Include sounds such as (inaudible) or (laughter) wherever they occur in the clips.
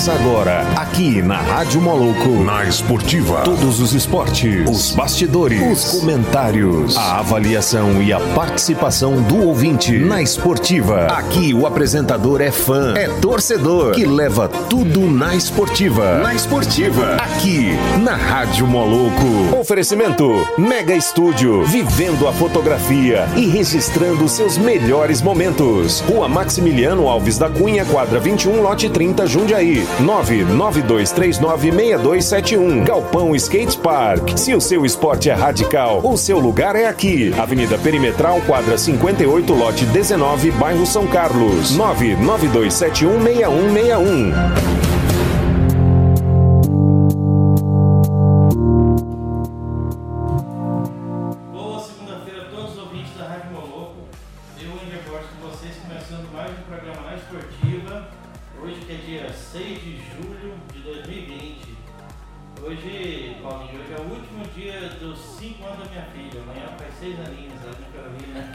Começa agora, aqui na Rádio Moloco. Na Esportiva. Todos os esportes, os bastidores, os comentários, a avaliação e a participação do ouvinte na Esportiva. Aqui o apresentador é fã, é torcedor, que leva tudo na Esportiva. Na Esportiva. Aqui na Rádio Moloco. Oferecimento Mega Estúdio, vivendo a fotografia e registrando seus melhores momentos. Rua Maximiliano Alves da Cunha, quadra 21, lote 30, Jundiaí. 992396271. Galpão Skate Park. Se o seu esporte é radical, o seu lugar é aqui. Avenida Perimetral, quadra 58, lote 19, bairro São Carlos. 992716161.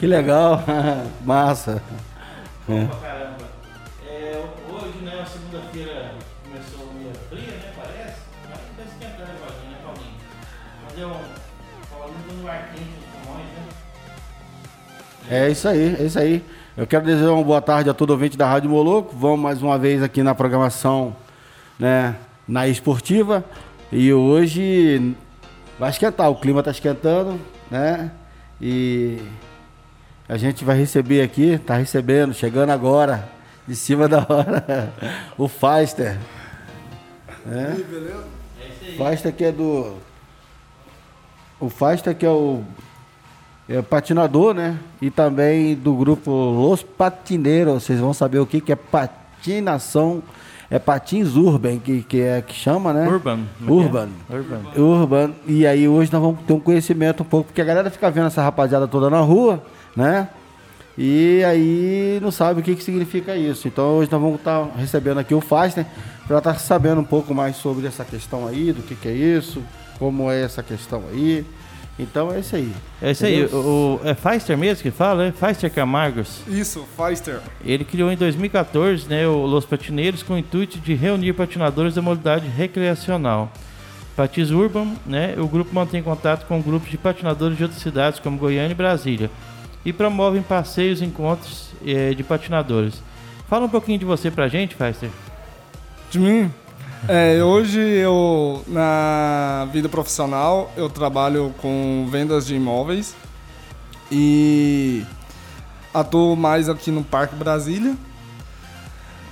Que legal, (laughs) massa. Bom pra caramba. É, hoje, né, segunda-feira começou meio fria, né, parece? Mas tá esquentando agora, né, Paulinho? Mas é um... Paulinho dando ar quente nos pulmões, né? É isso aí, é isso aí. Eu quero desejar uma boa tarde a todo ouvinte da Rádio Moloco. Vamos mais uma vez aqui na programação, né, na esportiva. E hoje vai esquentar, o clima está esquentando, né? E a gente vai receber aqui, tá recebendo, chegando agora, de cima da hora, (laughs) o Faster. É isso aí. Fasta que é do. O Fasta que é o é patinador, né? E também do grupo Los Patineiros. Vocês vão saber o que, que é patinação. É patins urban, que, que é que chama, né? Urban. Urban. Urban. Urban. E aí hoje nós vamos ter um conhecimento um pouco, porque a galera fica vendo essa rapaziada toda na rua, né? E aí não sabe o que, que significa isso. Então hoje nós vamos estar recebendo aqui o Faster para estar sabendo um pouco mais sobre essa questão aí, do que, que é isso, como é essa questão aí. Então é isso aí. É isso aí, o, o- é Feister mesmo que fala, é Feister Camargos. Isso, Feister. Ele criou em 2014 né, o Los Patineiros com o intuito de reunir patinadores da modalidade recreacional. Patins Urban, né, o grupo mantém contato com grupos de patinadores de outras cidades como Goiânia e Brasília e promovem passeios e encontros eh, de patinadores. Fala um pouquinho de você pra gente, Feister. De mim, é, hoje eu, na vida profissional, eu trabalho com vendas de imóveis e atuo mais aqui no Parque Brasília.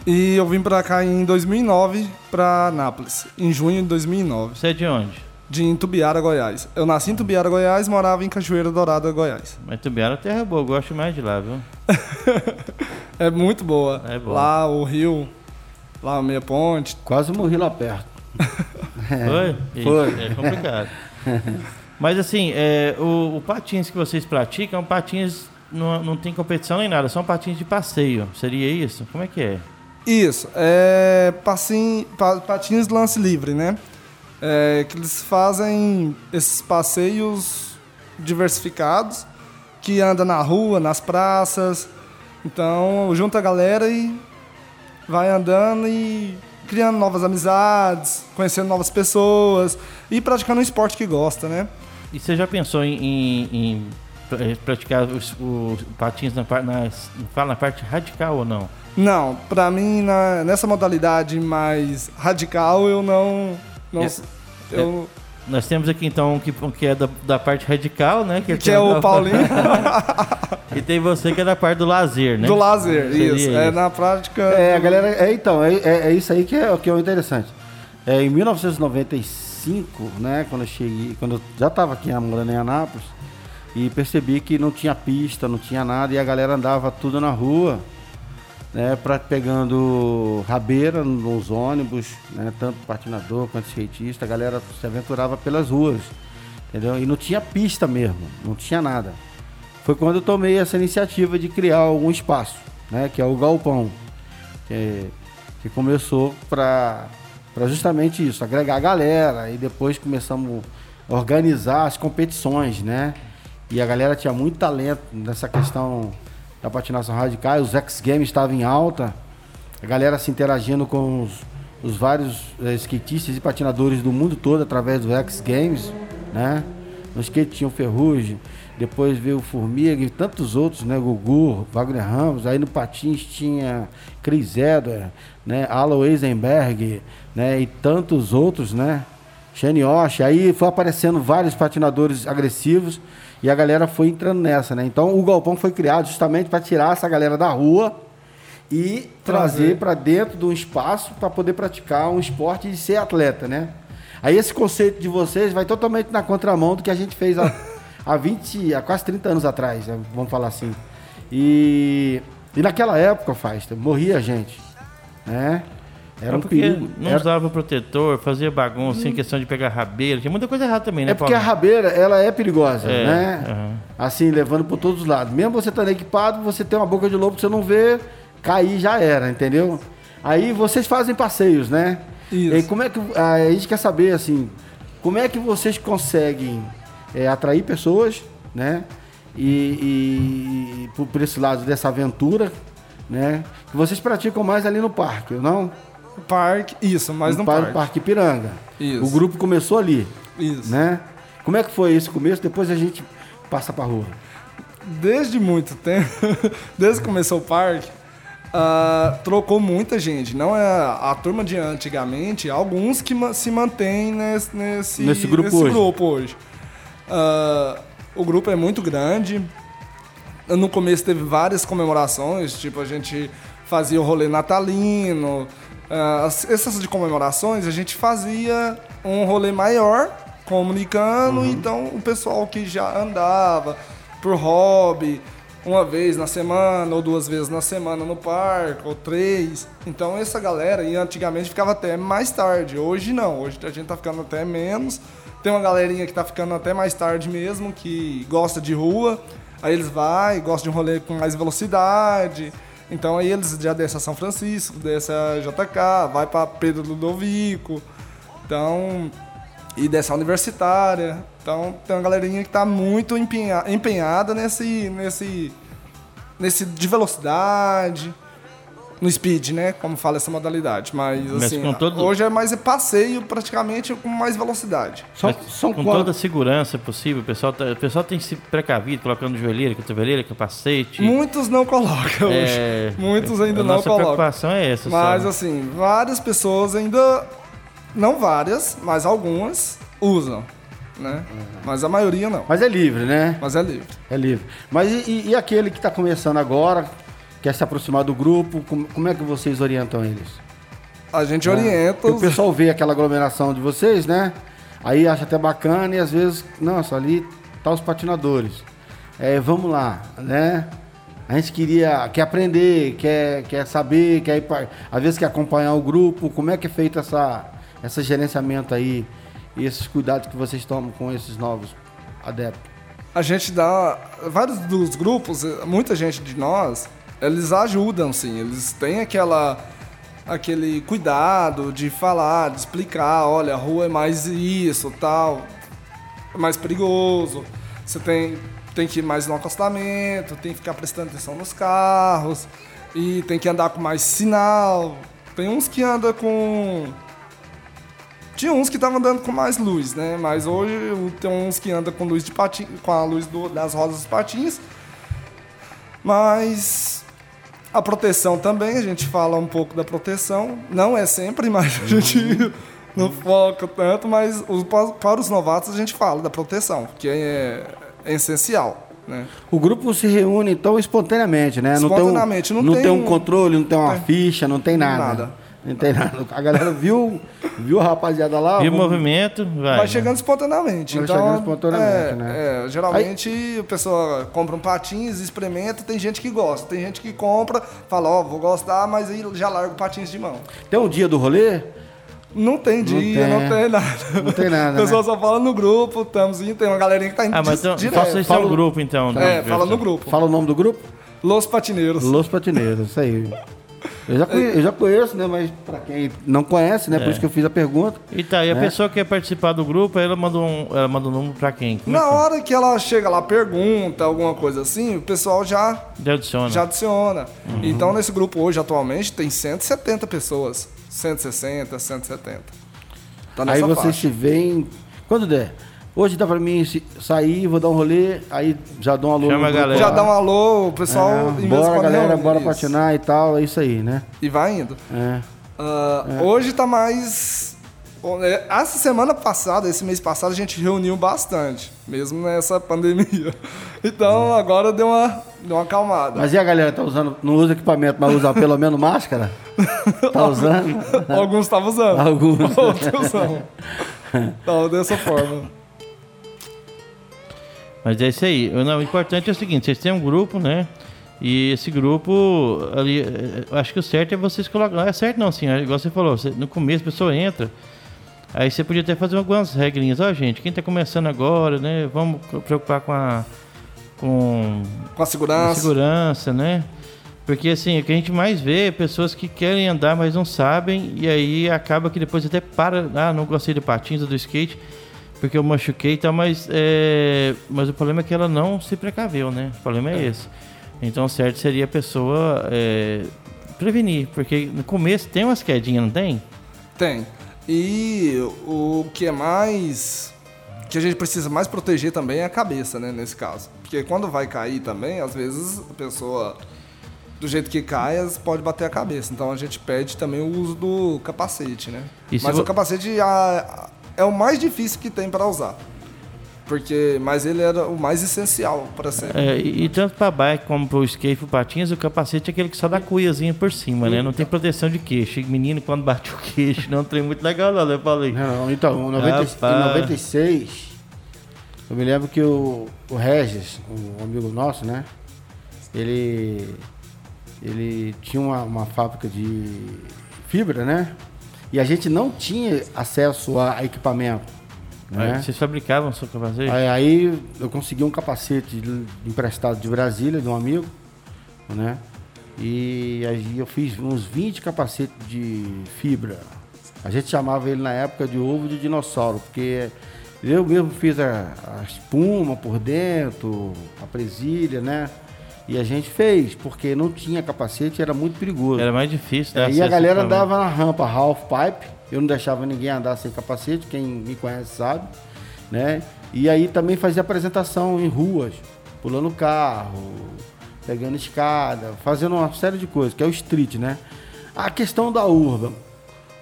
E eu vim pra cá em 2009, pra Nápoles, em junho de 2009, Você é de onde? De Intubiara, Goiás. Eu nasci em Intubiara, Goiás, morava em Cachoeira Dourada, Goiás. Mas Tubiara é terra boa, eu gosto mais de lá, viu? (laughs) É muito boa. É bom. Lá o rio, lá a meia ponte, Quase morri lá perto. (laughs) Foi? Ixi, Foi. É complicado. (laughs) Mas assim, é, o, o patins que vocês praticam, patins não, não tem competição nem nada, são patins de passeio. Seria isso? Como é que é? Isso, é passim, pa- patins lance livre, né? É, que eles fazem esses passeios diversificados, que anda na rua, nas praças. Então, junta a galera e vai andando e criando novas amizades, conhecendo novas pessoas e praticando um esporte que gosta, né? E você já pensou em, em- em pra- praticar os, os patins na, na, fala na parte radical ou não? Não, pra mim, na- nessa modalidade mais radical, eu não... não É- eu, Nós temos aqui então um que, um que é da, da parte radical, né? que é o Paulinho. (laughs) E tem você que é da parte do lazer, né? Do lazer, Seria isso. É na prática. É, a galera. É, então, é, é, é isso aí que é, que é o interessante. É, em 1995, né, quando eu cheguei, quando eu já estava aqui morando em Anápolis, e percebi que não tinha pista, não tinha nada, e a galera andava tudo na rua, né, pra, pegando rabeira nos ônibus, né, tanto patinador quanto skatista, a galera se aventurava pelas ruas, entendeu? E não tinha pista mesmo, não tinha nada. Foi quando eu tomei essa iniciativa de criar um espaço, né, que é o Galpão, que, que começou para justamente isso, agregar a galera, e depois começamos a organizar as competições, né? E a galera tinha muito talento nessa questão da patinação radical, os X Games estavam em alta, a galera se interagindo com os, os vários é, skatistas e patinadores do mundo todo através do X Games, né? No skate tinha o Ferrugem, depois veio o Formiga e tantos outros, né? Gugu, Wagner Ramos, aí no Patins tinha Chris Edward, né? Alo Eisenberg, né? E tantos outros, né? Shane Osh, aí foi aparecendo vários patinadores agressivos e a galera foi entrando nessa, né? Então o galpão foi criado justamente para tirar essa galera da rua e trazer para dentro de um espaço para poder praticar um esporte e ser atleta, né? Aí esse conceito de vocês vai totalmente na contramão do que a gente fez há, (laughs) há 20, há quase 30 anos atrás, né? vamos falar assim. E, e naquela época, Fasta, morria gente, né? Era É um perigo. Não Era- usava protetor, fazia bagunça, sem questão de pegar rabeira. Tinha muita coisa errada também, né, É porque a Paulo? rabeira, ela é perigosa, É, né? aham. Assim, levando por todos os lados. Mesmo você estando equipado, você tem uma boca de lobo que você não vê, cair já era, entendeu? Aí vocês fazem passeios, né? Isso. E como é que a gente quer saber assim, como é que vocês conseguem é, atrair pessoas, né? E, e por, por esse lado dessa aventura, né? Que vocês praticam mais ali no parque, não? Parque, isso, mas no par- parque. Parque Piranga. Isso. O grupo começou ali, Isso. né? Como é que foi esse começo? Depois a gente passa pra rua. Desde muito tempo, (laughs) desde que começou o parque, ah, trocou muita gente. Não é a turma de antigamente, alguns que se mantêm nesse, nesse, Nesse grupo hoje. grupo hoje. Ah, o grupo é muito grande. No começo teve várias comemorações, tipo, a gente fazia o rolê natalino. As- essas de comemorações, a gente fazia um rolê maior, comunicando, então o pessoal que já andava por hobby, uma vez na semana, ou duas vezes na semana no parque, ou três. Então essa galera, e antigamente ficava até mais tarde. Hoje não, hoje a gente tá ficando até menos. Tem uma galerinha que tá ficando até mais tarde mesmo, que gosta de rua. Aí eles vai, gostam de um rolê com mais velocidade. Então aí eles já descem a São Francisco, descem a JK, vai para Pedro Ludovico. Então, e dessa universitária. Então tem uma galerinha que tá muito empenha- empenhada nesse, nesse, nesse de velocidade, no speed, né? Como fala essa modalidade. Mas, Mas assim, todo- hoje é mais passeio praticamente com mais velocidade. São, com quantos- toda a segurança possível, o pessoal, tá- o pessoal tem se precavido, colocando joelheira, cotoveleira, capacete. Muitos não colocam hoje. É, Muitos ainda a não nossa colocam. preocupação é essa. Mas só. assim, várias pessoas ainda. Não várias, mas algumas usam. Né? Mas a maioria não. Mas é livre, né? Mas é livre. É livre. Mas e, e- e aquele que está começando agora, quer se aproximar do grupo, como, como é que vocês orientam eles? A gente Né? orienta Porque O os... pessoal vê aquela aglomeração de vocês, né? Aí acha até bacana e às vezes, nossa, ali tá os patinadores. É, vamos lá, né? A gente queria, quer aprender, quer, quer saber, quer ir pra- às vezes quer acompanhar o grupo, como é que é feito essa, esse gerenciamento aí e esses cuidados que vocês tomam com esses novos adeptos? A gente dá. Vários dos grupos, muita gente de nós, eles ajudam, sim. Eles têm aquela. aquele cuidado de falar, de explicar, olha, a rua é mais isso, tal, é mais perigoso. Você tem, tem que ir mais no acostamento, tem que ficar prestando atenção nos carros, e tem que andar com mais sinal. Tem uns que andam com. Tinha uns que estavam andando com mais luz, né? Mas hoje tem uns que andam com luz de patins, com a luz do- das rodas dos patins. Mas a proteção também, a gente fala um pouco da proteção. Não é sempre, (laughs) mas a gente não foca tanto, mas para os novatos a gente fala da proteção, que é, é essencial, né? O grupo se reúne então espontaneamente, né? Espontaneamente, não tem, um, tem não tem um um- controle, não tem uma tem. ficha, não tem nada. Nada. Não tem nada. A galera viu, viu a rapaziada lá. E o vamos- movimento, vai. Vai né? chegando espontaneamente. Vai então, chegando espontaneamente, é, né? é, geralmente a pessoa compra um patins, experimenta, tem gente que gosta, tem gente que compra, fala, ó, vou gostar, mas aí já larga o patins de mão. Tem um dia do rolê? Não tem dia, não tem. tem, nada. Não tem nada, (laughs) A pessoa né? só fala no grupo, estamos indo, tem uma galerinha que tá indo Ah, mas então, direto. vocês Fala- um grupo, então. É, né? fala no grupo. Fala o nome do grupo? Los Patineiros. Los Patineiros, isso aí. Eu já, conheço, eu já conheço, né? Mas pra quem não conhece, né? Por isso que eu fiz a pergunta. E tá, e a né? pessoa que quer participar do grupo, ela manda um, ela manda um número pra quem? Como é Na que é? hora que ela chega lá, pergunta, alguma coisa assim, o pessoal já, Já adiciona. já adiciona. Uhum. Então, nesse grupo hoje, atualmente, tem 170 pessoas. 160, 170. Tá Aí nessa vocês faixa. se veem. Quando der. Hoje dá pra mim sair, vou dar um rolê, aí já dou um alô. Chama a galera. Já dá um alô, o pessoal... É, bora, galera, bora isso. patinar e tal, é isso aí, né? E vai indo. É. Ah, Hoje tá mais. é, Essa semana passada, esse mês passado, a gente reuniu bastante, mesmo nessa pandemia. (laughs) Então agora deu uma, deu uma acalmada. Mas e a galera, tá usando, não usa equipamento, mas usa pelo menos máscara? (laughs) Tá usando? Alguns estavam usando. Alguns. Outros não. (laughs) Então, dessa forma. Mas é isso aí. Não, o importante é o seguinte, vocês têm um grupo, né? E esse grupo ali, eh, eu acho que o certo é vocês colocar. Não é certo não, assim, igual você falou, você- no começo a pessoa entra, aí você podia até fazer algumas regrinhas. Ó, gente, quem tá começando agora, né? Vamos preocupar com a. com Com a a segurança. segurança, né? Porque assim, o que a gente mais vê é pessoas que querem andar, mas não sabem, e aí acaba que depois até para, ah, não gostei do patins ou do skate, porque eu machuquei e tal, mas, é, mas o problema é que ela não se precaveu, né? O problema é, esse. Então certo seria a pessoa é, prevenir, porque no começo tem umas quedinhas, não tem? Tem. E o que é mais. que a gente precisa mais proteger também é a cabeça, né? Nesse caso. Porque quando vai cair também, às vezes a pessoa. Do jeito que cai, as- pode bater a cabeça. Então a gente pede também o uso do capacete, né? Mas vo- o capacete ah, é o mais difícil que tem para usar. Porque, mas ele era o mais essencial para ser. É, e, e tanto para bike como para o skate pro patins, o capacete é aquele que só dá cuiazinha por cima, né? Não tem proteção de queixo. E menino, quando bate o queixo, não tem muito legal, não, né, Paulinho? Não, então, em 90 em Rapaz. 96, eu me lembro que o, o Regis, um amigo nosso, né? Ele, ele tinha uma, uma fábrica de fibra, né? E a gente não tinha acesso a, equipamento. Né? Vocês fabricavam seu capacete? Aí, aí eu consegui um capacete emprestado de Brasília, de um amigo, né? E aí eu fiz uns 20 capacetes de fibra. A gente chamava ele na época de ovo de dinossauro, porque eu mesmo fiz a, a espuma por dentro, a presilha, né? E a gente fez, porque não tinha capacete, era muito perigoso. Era mais difícil, né? Aí a galera andava na rampa half pipe, eu não deixava ninguém andar sem capacete, quem me conhece sabe, né? E aí também fazia apresentação em ruas, pulando carro, pegando escada, fazendo uma série de coisas, que é o street, né? A questão da urban.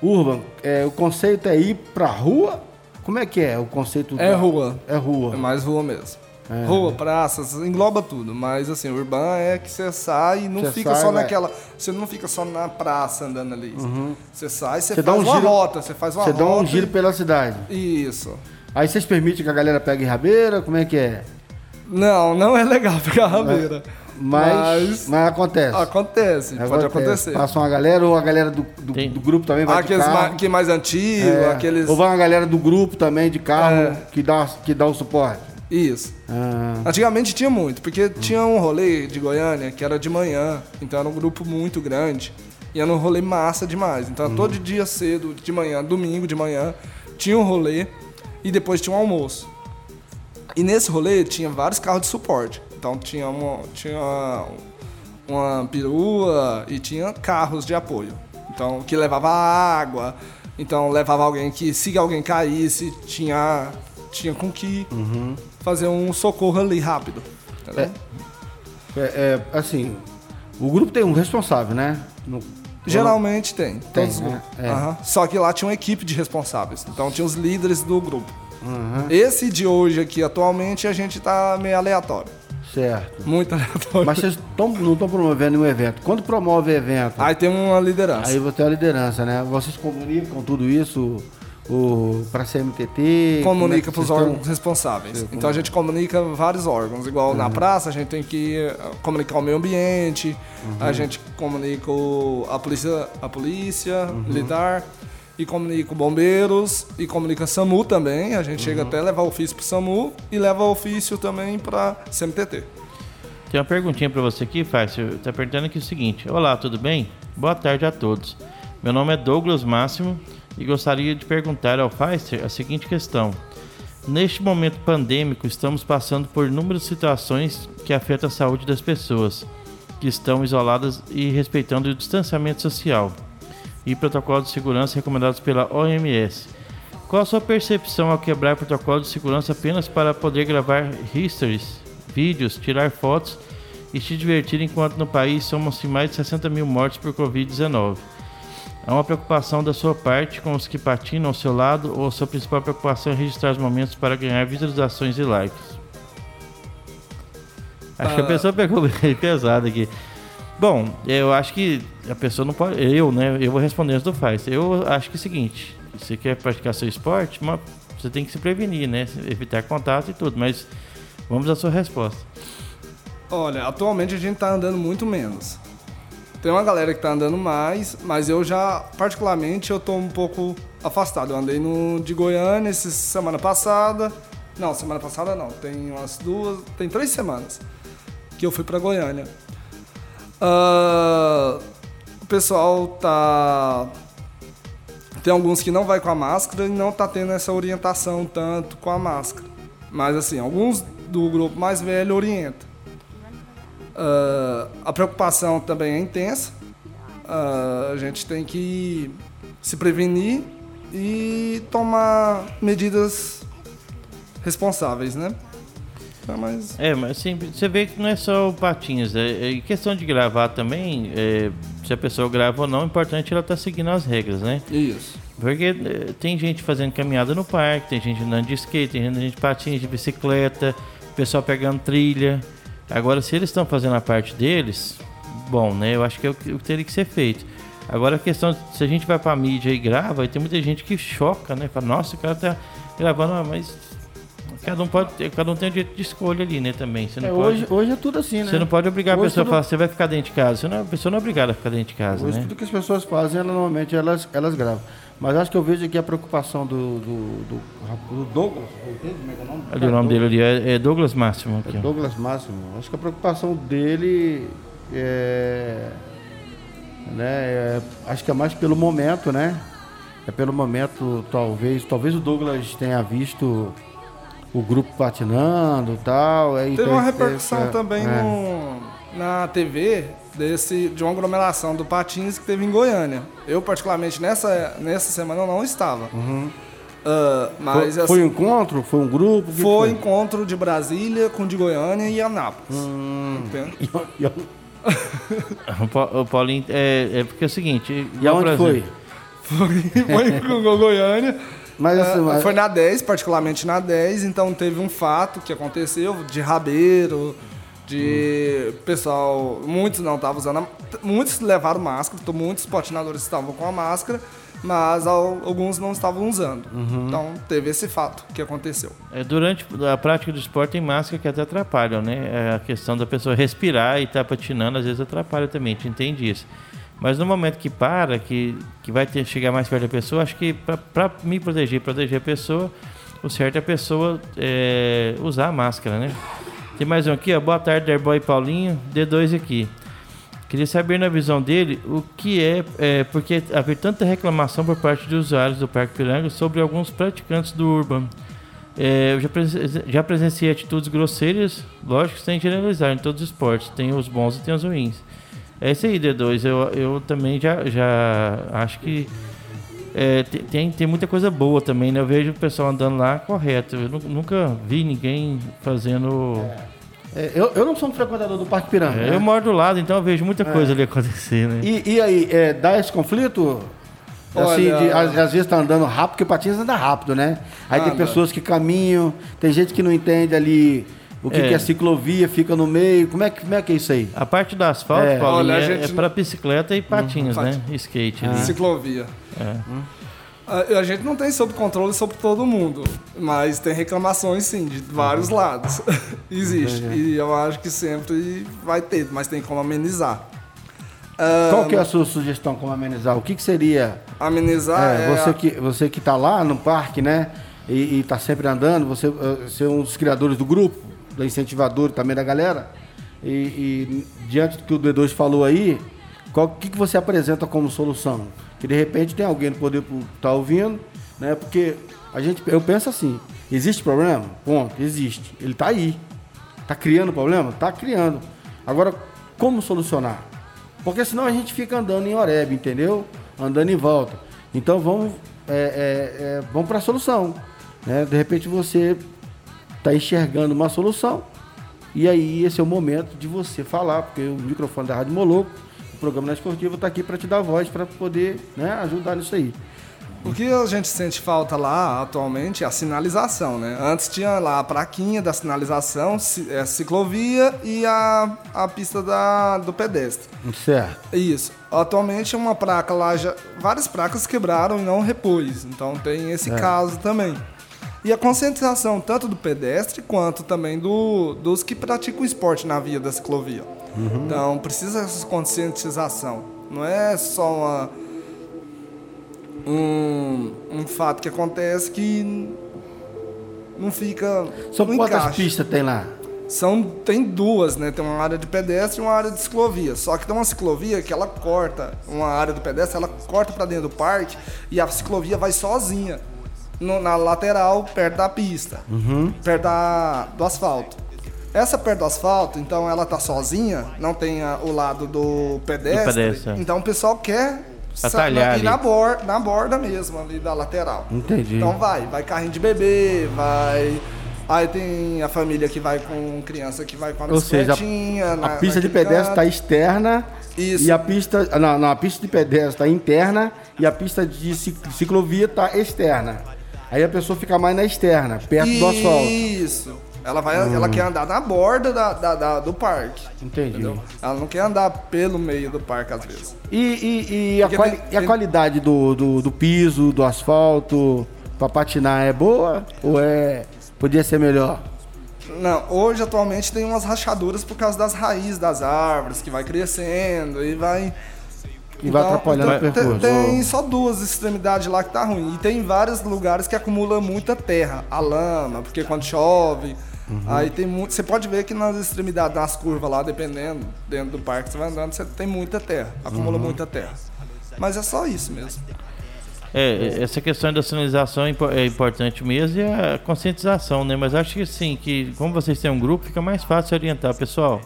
Urban, é, o conceito é ir pra rua? Como é que é o conceito? É da- rua. É rua. É mais rua mesmo. É. Rua, praças, engloba tudo. Mas assim, o urbano é que você sai e não Você fica sai, só vai- naquela. Você não fica só na praça andando ali. Você sai, você, Você faz dá um uma giro- rota. Você faz uma Você dá um giro pela cidade. e- Isso. Aí vocês permitem que a galera pegue rabeira? Como é que é? Não, não é legal (laughs) pegar rabeira. Mas, mas, acontece. acontece, pode acontecer. Passa uma galera ou a galera do, do, do grupo também vai Aqueles de carro. que é mais antigo, É. aqueles. Ou vai uma galera do grupo também de carro É. que, dá, que dá o suporte. Isso. Ah, Antigamente tinha muito, porque tinha um rolê de Goiânia que era de manhã, então era um grupo muito grande e era um rolê massa demais. Então todo dia cedo, de manhã, domingo de manhã, tinha um rolê e depois tinha um almoço. E nesse rolê tinha vários carros de suporte. Então tinha uma, tinha uma perua e tinha carros de apoio. Então que levava água, então levava alguém que se alguém caísse, tinha tinha com que fazer um socorro ali rápido. entendeu? é, é, assim, o grupo tem um responsável, né? No- Geralmente tem. Tem, todos os né? É. Só que lá tinha uma equipe de responsáveis. Então tinha os líderes do grupo. Aham, Esse de hoje aqui, atualmente, a gente tá meio aleatório. certo. Muito (laughs) aleatório. Mas vocês tão- não estão promovendo nenhum evento. Quando promove evento, Aí tem uma liderança. aí você tem a liderança, né? Vocês comunicam tudo isso o, pra CMTT? É comunica para os órgãos estão- responsáveis. Sim, Então a gente comunica vários órgãos. Igual na praça, a gente tem que eh, comunicar o meio ambiente, a gente comunica o- a polícia, a polícia militar, e comunica o bombeiros, e comunica SAMU também. A gente chega até levar ofício para SAMU e leva ofício também para CMTT. Tem uma perguntinha para você aqui, Fácil. Tá perguntando aqui o seguinte: Olá, tudo bem? Boa tarde a todos. Meu nome é Douglas Máximo e gostaria de perguntar ao Pfizer a seguinte questão. Neste momento pandêmico, estamos passando por inúmeras situações que afetam a saúde das pessoas que estão isoladas e respeitando o distanciamento social e protocolos de segurança recomendados pela OMS. Qual a sua percepção ao quebrar protocolos de segurança apenas para poder gravar histories, vídeos, tirar fotos e se divertir enquanto no país somos mais de 60 mil mortes por Covid-19? Há uma preocupação da sua parte com os que patinam ao seu lado ou sua principal preocupação é registrar os momentos para ganhar visualizações e likes? Acho que a ah. pessoa pegou (laughs) bem pesado aqui. Bom, eu acho que a pessoa não pode. Eu, né? Eu vou responder antes do faz. Eu acho que é o seguinte: você quer praticar seu esporte, mas você tem que se prevenir, né? Evitar contato e tudo. Mas vamos à sua resposta. Olha, atualmente a gente tá andando muito menos. Tem uma galera que tá andando mais, mas eu já, particularmente, eu tô um pouco afastado. Eu andei no de Goiânia essa semana passada. Não, semana passada não. Tem umas duas, tem três semanas que eu fui para Goiânia. Uh, o pessoal tá tem alguns que não vai com a máscara e não tá tendo essa orientação tanto com a máscara. Mas assim, alguns do grupo mais velho orientam. Uh, a preocupação também é intensa. Uh, a gente tem que se prevenir e tomar medidas responsáveis, né? É, mas... É, mas assim, você vê que não é só o patins. É, é questão de gravar também, é, se a pessoa grava ou não, o importante é ela estar tá seguindo as regras, né? Isso. Porque é, tem gente fazendo caminhada no parque, tem gente andando de skate, tem gente de patins, de bicicleta, pessoal pegando trilha. Agora, se eles estão fazendo a parte deles, bom, né? Eu acho que é o que teria que ser feito. Agora a questão, se a gente vai pra mídia e grava, aí tem muita gente que choca, né? Fala, nossa, o cara tá gravando, ah, mas cada um pode cada um tem o direito de escolha ali, né, também. Você não é, pode, hoje, hoje é tudo assim, né? Você não pode obrigar hoje a pessoa tudo... a falar, você vai ficar dentro de casa. Você não, a pessoa não é obrigada a ficar dentro de casa, hoje né? tudo que as pessoas fazem, elas, normalmente elas, elas gravam. Mas acho que eu vejo aqui a preocupação do, do, do, do Douglas. Como é que é o nome? Ali, o nome dele ali é, é Douglas Máximo. Aqui, é Douglas Máximo. Acho que a preocupação dele é, né, é, acho que é mais pelo momento, né? É pelo momento, talvez, talvez o Douglas tenha visto o grupo patinando e tal. Teve então, uma repercussão é, também é. no, na TV desse, de uma aglomeração do Patins que teve em Goiânia. Eu, particularmente, nessa, nessa semana eu não estava. Uhum. Uh, mas, foi, assim, foi, um encontro? Foi um grupo? Foi, foi encontro de Brasília com de Goiânia e Anápolis. Hum. o Paulinho, é, é, porque é o seguinte... E aonde foi? Foi, foi (laughs) com Goiânia. Mas, assim, uh, mas... Foi na 10, particularmente na 10, então teve um fato que aconteceu de rabeiro, de pessoal, muitos não estavam usando, a, muitos levaram máscara, muitos patinadores estavam com a máscara, mas alguns não estavam usando. Uhum. Então teve esse fato que aconteceu. É, durante a prática do esporte tem máscara que até atrapalham, né? É a questão da pessoa respirar e estar tá patinando às vezes atrapalha também, a gente entende isso. Mas no momento que para, que, que vai ter, chegar mais perto da pessoa, acho que para me proteger, proteger a pessoa, o certo é a pessoa é, usar a máscara, né? Tem mais um aqui, ó. Boa tarde, Derboy Paulinho. D2 aqui. Queria saber na visão dele o que é, é porque haver tanta reclamação por parte de usuários do Parque Piranga sobre alguns praticantes do Urban. É, eu já, já presenciei atitudes grosseiras, lógico, sem generalizar em todos os esportes. Tem os bons e tem os ruins. É isso aí, D2. Eu, eu também já, já acho que é, tem, tem muita coisa boa também, né? Eu vejo o pessoal andando lá correto. Eu nunca vi ninguém fazendo. É, eu, eu não sou um frequentador do Parque Piranga. É, né? Eu moro do lado, então eu vejo muita é. coisa ali acontecer, né? E, e aí, é, dá esse conflito? Assim, de, às, às, vezes tá andando rápido, porque patins anda rápido, né? Aí tem pessoas que caminham, tem gente que não entende ali o que é. que é ciclovia, fica no meio. Como é que, como é, que é isso aí? A parte do asfalto, é. Paulo, é, gente... é para bicicleta e patins, uhum. né? Skate. Ah. Ciclovia. É. Hum. A, a, gente não tem sob controle sobre todo mundo, mas tem reclamações sim, de vários uhum. lados. (laughs) Existe. E eu acho que sempre vai ter, mas tem como amenizar. Qual que é a sua sugestão como amenizar? O que, que seria? Amenizar é, é você, a... que, você que está lá no parque, né? E está sempre andando, você, você é um dos criadores do grupo, do incentivador também da galera. E, e diante do que o D2 falou aí, o que, que você apresenta como solução? Que de repente tem alguém no poder estar tá ouvindo, né? Porque a gente, eu penso assim, existe problema? Ponto, existe. Ele está aí. Está criando problema? Está criando. Agora, como solucionar? Porque senão a gente fica andando em Oreb, entendeu? Andando em volta. Então vamos, é, é, é, vamos para a solução. Né? De repente você está enxergando uma solução e aí esse é o momento de você falar, porque o microfone da Rádio Moloco, o programa na esportiva está aqui para te dar voz, para poder né, ajudar nisso aí. O que a gente sente falta lá atualmente é a sinalização, né? Antes tinha lá a praquinha da sinalização, a é, ciclovia e a, a pista da, do pedestre. Certo. Isso. Atualmente uma placa lá, já, várias placas quebraram e não repôs. Então tem esse é. caso também. E a conscientização tanto do pedestre quanto também do, dos que praticam esporte na via da ciclovia. Uhum. Então precisa essa conscientização. Não é só uma, um, um fato que acontece que não fica. São quantas encaixe. pistas tem lá? São, tem duas, né? Tem uma área de pedestre e uma área de ciclovia. Só que tem uma ciclovia que ela corta, uma área do pedestre, ela corta para dentro do parque e a ciclovia vai sozinha no, na lateral, perto da pista, uhum. perto da, do asfalto. Essa perto do asfalto, então ela tá sozinha, não tem a, o lado do pedestre, do pedestre. Então o pessoal quer Atalhar na, borda, na borda mesmo, ali da lateral. Entendi. Então vai, vai carrinho de bebê, vai. Aí tem a família que vai com criança que vai com a Ou seja, a, na, a pista de pedestre está externa Isso. e a pista, na, na pista de pedestre está interna e a pista de ciclovia está externa. Aí a pessoa fica mais na externa, perto Isso. do asfalto. Isso. Ela, vai, hum. ela quer andar na borda da, da, da do parque. Entendi. Entendeu? Ela não quer andar pelo meio do parque, às vezes. E, e, e, a, quali tem, e a qualidade do, do, do, piso, do asfalto, pra patinar é boa? Ou é. Podia ser melhor? Não, hoje atualmente tem umas rachaduras por causa das raízes das árvores, que vai crescendo e vai e vai então, atrapalhando então, o percurso. Tem só duas extremidades lá que tá ruim. E tem vários lugares que acumula muita terra, a lama, porque quando chove. Uhum. Aí tem muito. Você pode ver que nas extremidades das curvas lá, dependendo, dentro do parque, você vai andando, você tem muita terra, acumula uhum. muita terra. Mas é só isso mesmo. É, essa questão da sinalização é, é importante mesmo e a conscientização, né? Mas acho que sim, que como vocês têm um grupo, fica mais fácil orientar. Pessoal,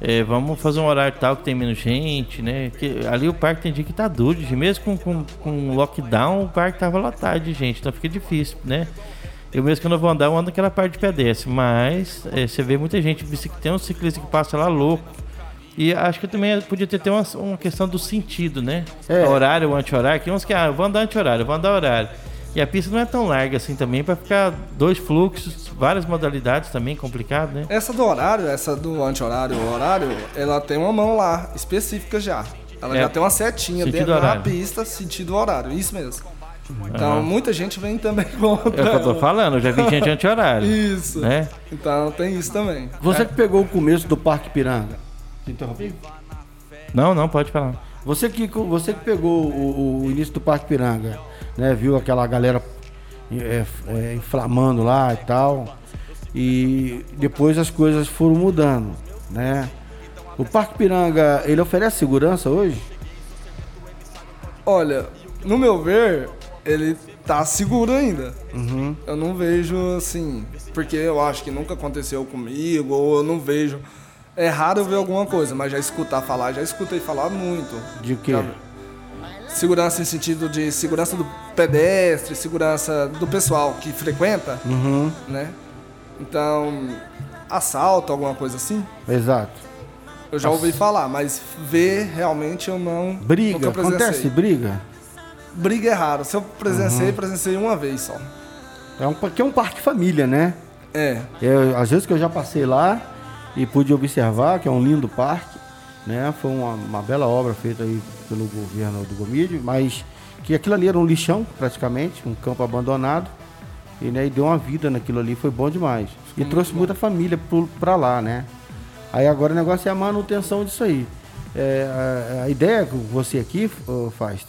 é, vamos fazer um horário tal que tem menos gente, né? Que ali o parque tem dia que tá duro, mesmo com, com, com lockdown, o parque tava lotado de gente, então fica difícil, né? Eu mesmo que não vou andar, eu ando naquela parte de pedestre, mas é, você vê muita gente, tem um ciclista que passa lá louco. E acho que também podia ter, ter uma, uma questão do sentido, né? É. Horário ou anti-horário, que uns que, ah, eu vou andar anti-horário, vou andar horário. E a pista não é tão larga assim também para ficar dois fluxos, várias modalidades também, complicado, né? Essa do horário, essa do anti-horário, horário, ela tem uma mão lá específica já. Ela é, já tem uma setinha dentro horário. da pista, sentido horário, isso mesmo. Então, uhum. muita gente vem também (laughs) contra. É o que eu tô falando, eu já vi gente anti-horário. isso. Né? Então, tem isso também. Você é. que pegou o começo do Parque Piranga. Interrompi? Não, não, pode falar. Você que, você que pegou o, o início do Parque Piranga, né? Viu aquela galera é, é, inflamando lá e tal. E depois as coisas foram mudando, né? O Parque Piranga, ele oferece segurança hoje? Olha, no meu ver, ele tá seguro ainda. Uhum. Eu não vejo assim, porque eu acho que nunca aconteceu comigo, ou eu não vejo. É raro eu ver alguma coisa, mas já escutar falar, já escutei falar muito. De quê? Já, segurança em sentido de segurança do pedestre, segurança do pessoal que frequenta, uhum. né? Então, assalto, alguma coisa assim? Exato. Eu já ouvi falar, mas ver realmente eu não. Briga, acontece briga? Briga é raro. Se eu presenciei, uhum. presenciei uma vez só. É um, que é um parque família, né? É. é. Às vezes que eu já passei lá e pude observar que é um lindo parque, né? Foi uma, uma bela obra feita aí pelo governo do Gomídio, mas que aquilo ali era um lixão, praticamente, um campo abandonado. E, né, e deu uma vida naquilo ali, foi bom demais. E trouxe muita família para lá, né? Aí agora o negócio é a manutenção disso aí. É, a, a, ideia que você aqui, faz,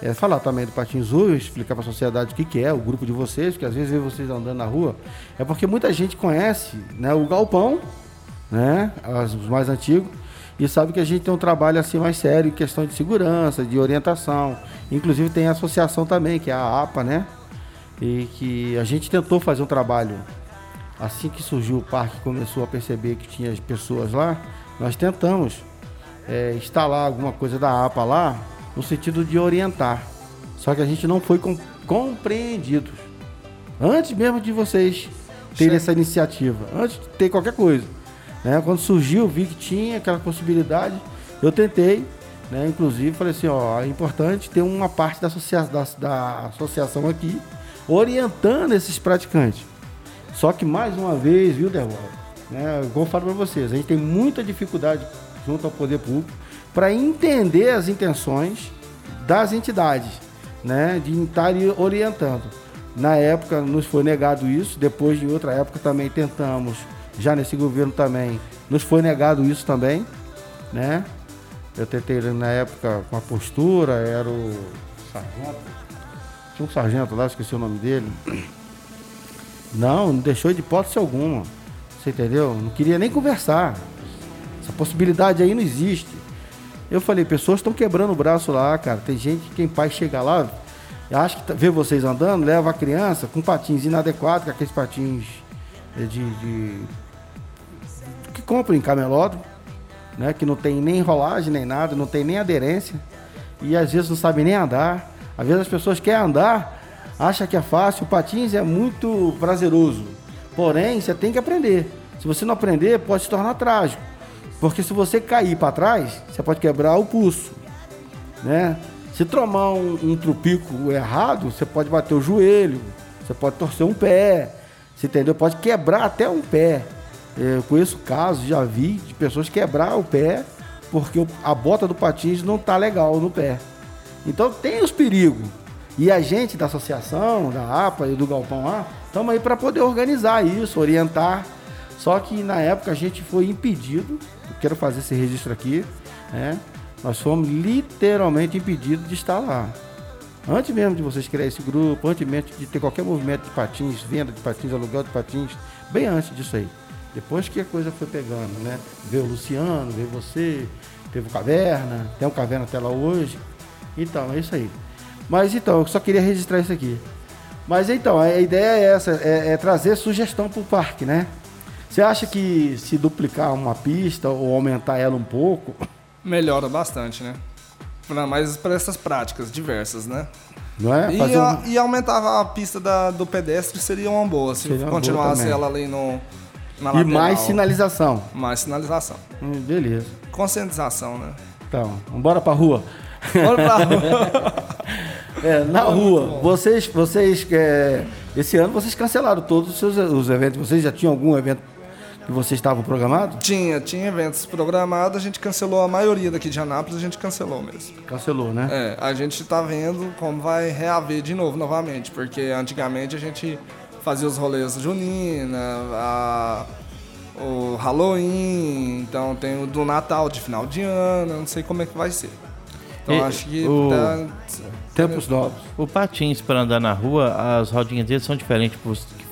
é falar também do Patins Azul, explicar para a sociedade o que, que é o grupo de vocês, que às vezes vê vocês andando na rua, é porque muita gente conhece né, o galpão né? Os mais antigos. E sabe que a gente tem um trabalho assim mais sério em questão de segurança, de orientação. Inclusive tem a associação também, que é a APA, né? E que a gente tentou fazer um trabalho. Assim que surgiu o parque, começou a perceber que tinha as pessoas lá, nós tentamos é, instalar alguma coisa da APA lá, no sentido de orientar. Só que a gente não foi com, compreendido. Antes mesmo de vocês terem essa iniciativa, antes de ter qualquer coisa. Né? Quando surgiu, vi que tinha aquela possibilidade, eu tentei, né? inclusive falei assim, ó, é importante ter uma parte da, associa da, da associação aqui orientando esses praticantes. Só que mais uma vez, viu, Débora? Né? Como eu falo para vocês, a gente tem muita dificuldade junto ao poder público para entender as intenções das entidades, né, de estar orientando. Na época nos foi negado isso, depois em outra época também tentamos, já nesse governo também, nos foi negado isso também, né? Eu tentei na época com a postura, era o sargento, tinha um sargento lá, esqueci o nome dele. Não, não deixou de hipótese alguma. Você entendeu? Não queria nem conversar. Essa possibilidade aí não existe. Eu falei, pessoas estão quebrando o braço lá, cara. Tem gente que quem pai chega lá, acha que tá, vê vocês andando, leva a criança com patins inadequados, com aqueles patins de, de que compram em camelódromo, né? Que não tem nem rolagem nem nada, não tem nem aderência e às vezes não sabem nem andar. Às vezes as pessoas querem andar, acham que é fácil. O patins é muito prazeroso, porém você tem que aprender. Se você não aprender, pode se tornar trágico. Porque se você cair para trás, você pode quebrar o pulso, né? Se tomar um, um trupico errado, você pode bater o joelho, você pode torcer um pé, você entendeu? Pode quebrar até um pé. Eu conheço casos, já vi de pessoas quebrar o pé porque a bota do patins não tá legal no pé. Então tem os perigos. E a gente da associação, da APA e do Galpão lá, estamos aí para poder organizar isso, orientar. Só que na época a gente foi impedido quero fazer esse registro aqui, né? Nós fomos literalmente impedidos de estar lá. Antes mesmo de vocês criar esse grupo, antes mesmo de ter qualquer movimento de patins, venda de patins, aluguel de patins, bem antes disso aí. Depois que a coisa foi pegando, né? Veio o Luciano, veio você, teve o Caverna, tem o Caverna até lá hoje. Então, é isso aí. Mas então, eu só queria registrar isso aqui. Mas então, a ideia é essa, é, é trazer sugestão para o parque, né? Você acha que se duplicar uma pista ou aumentar ela um pouco. (laughs) Melhora bastante, né? Pra, mas para essas práticas diversas, né? Não é? E, a, um... e aumentar a pista da, do pedestre seria uma boa, se seria continuasse ela ali no. Na e mais sinalização. Mais sinalização. Hum, beleza. Conscientização, né? Então, vamos pra rua. Bora pra rua. é, na rua, vocês, vocês é, esse ano vocês cancelaram todos os seus os eventos. Vocês já tinham algum evento que vocês estavam programados? Tinha, tinha eventos programados, a gente cancelou a maioria daqui de Anápolis, a gente cancelou mesmo. Cancelou, né? É, a gente está vendo como vai reaver de novo, novamente, porque antigamente a gente fazia os rolês junina, a, o Halloween, então tem o do Natal de final de ano, não sei como é que vai ser. Então e acho que o... tá, tempos novos. O patins para andar na rua, as rodinhas deles são diferentes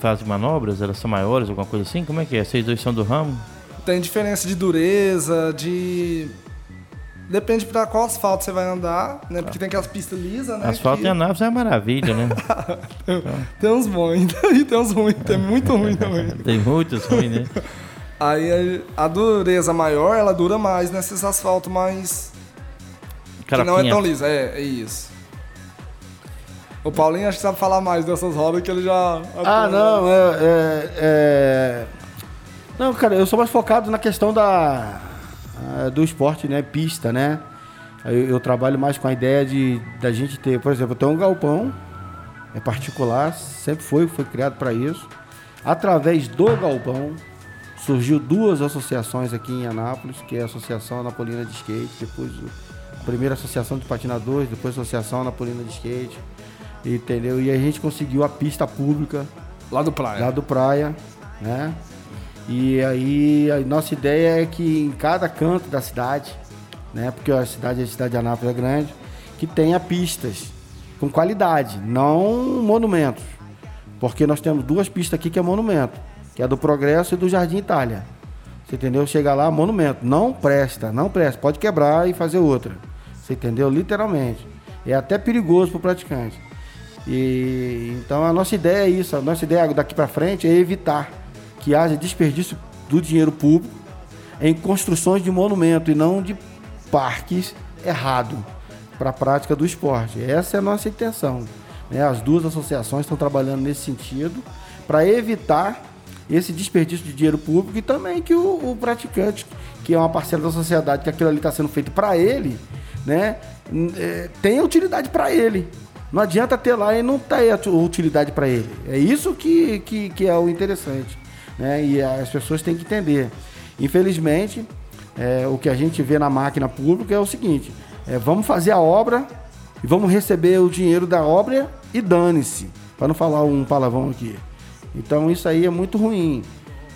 fazem manobras? Elas são maiores, alguma coisa assim? Como é que é? Vocês dois são do ramo? Tem diferença de dureza, de. Depende para qual asfalto você vai andar, né? Porque tem aquelas pistas lisas, né? Asfalto que... em Anápolis é uma maravilha, né? tem, (laughs) tem uns bons e (laughs) tem uns ruins, tem muito ruim também. (laughs) tem muitos ruins, né? Aí a dureza maior, ela dura mais nesses asfaltos mais. Carapinha. Que não é tão liso, é, é isso. O Paulinho acho que sabe falar mais dessas rodas que ele já. Ah, não, é, é, é, Não, cara, eu sou mais focado na questão da. Do esporte, né? Pista, né? Eu, eu, trabalho mais com a ideia de da gente ter, por exemplo, eu tenho um galpão, é particular, sempre foi, foi criado para isso. Através do galpão, surgiu duas associações aqui em Anápolis, que é a Associação Anapolina de Skate, depois a primeira Associação de Patinadores, depois a Associação Anapolina de Skate. Entendeu? E a gente conseguiu a pista pública. Lá do Praia. Lá do Praia, né? E aí a nossa ideia é que em cada canto da cidade, né? Porque a cidade, a cidade de Anápolis é grande, que tenha pistas com qualidade, não monumentos. Porque nós temos duas pistas aqui que é monumento, que é do Progresso e do Jardim Itália. Você entendeu? Chega lá, monumento. Não presta, não presta. Pode quebrar e fazer outra. Você entendeu? Literalmente. É até perigoso para o praticante. E então a nossa ideia é isso. A nossa ideia daqui para frente é evitar que haja desperdício do dinheiro público em construções de monumento e não de parques errado para a prática do esporte. Essa é a nossa intenção. Né? As duas associações estão trabalhando nesse sentido para evitar esse desperdício de dinheiro público e também que o, o praticante, que é uma parcela da sociedade, que aquilo ali está sendo feito para ele, né, é, tenha utilidade para ele. Não adianta ter lá e não ter utilidade para ele. É isso que, que, que, é o interessante. Né? E as pessoas têm que entender. Infelizmente, é, o que a gente vê na máquina pública é o seguinte: é, vamos fazer a obra e vamos receber o dinheiro da obra e dane-se, para não falar um palavrão aqui. Então isso aí é muito ruim.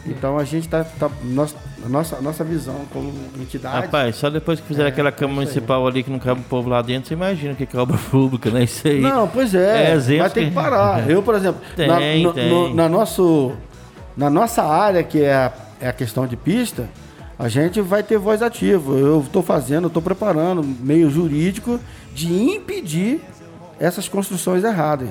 Então a gente tá, tá nossa, nossa, nossa visão como entidade. Rapaz, só depois que fizer é, aquela Câmara Municipal ali que não cabe o povo lá dentro, você imagina o que é obra (laughs) pública, né? Isso aí. Não, pois é. é mas tem que parar. (laughs) Eu, por exemplo, tem, na, no, tem. No, na, nosso, na nossa área, que é a, é a questão de pista, a gente vai ter voz ativa. Eu estou fazendo, estou preparando meio jurídico de impedir essas construções erradas.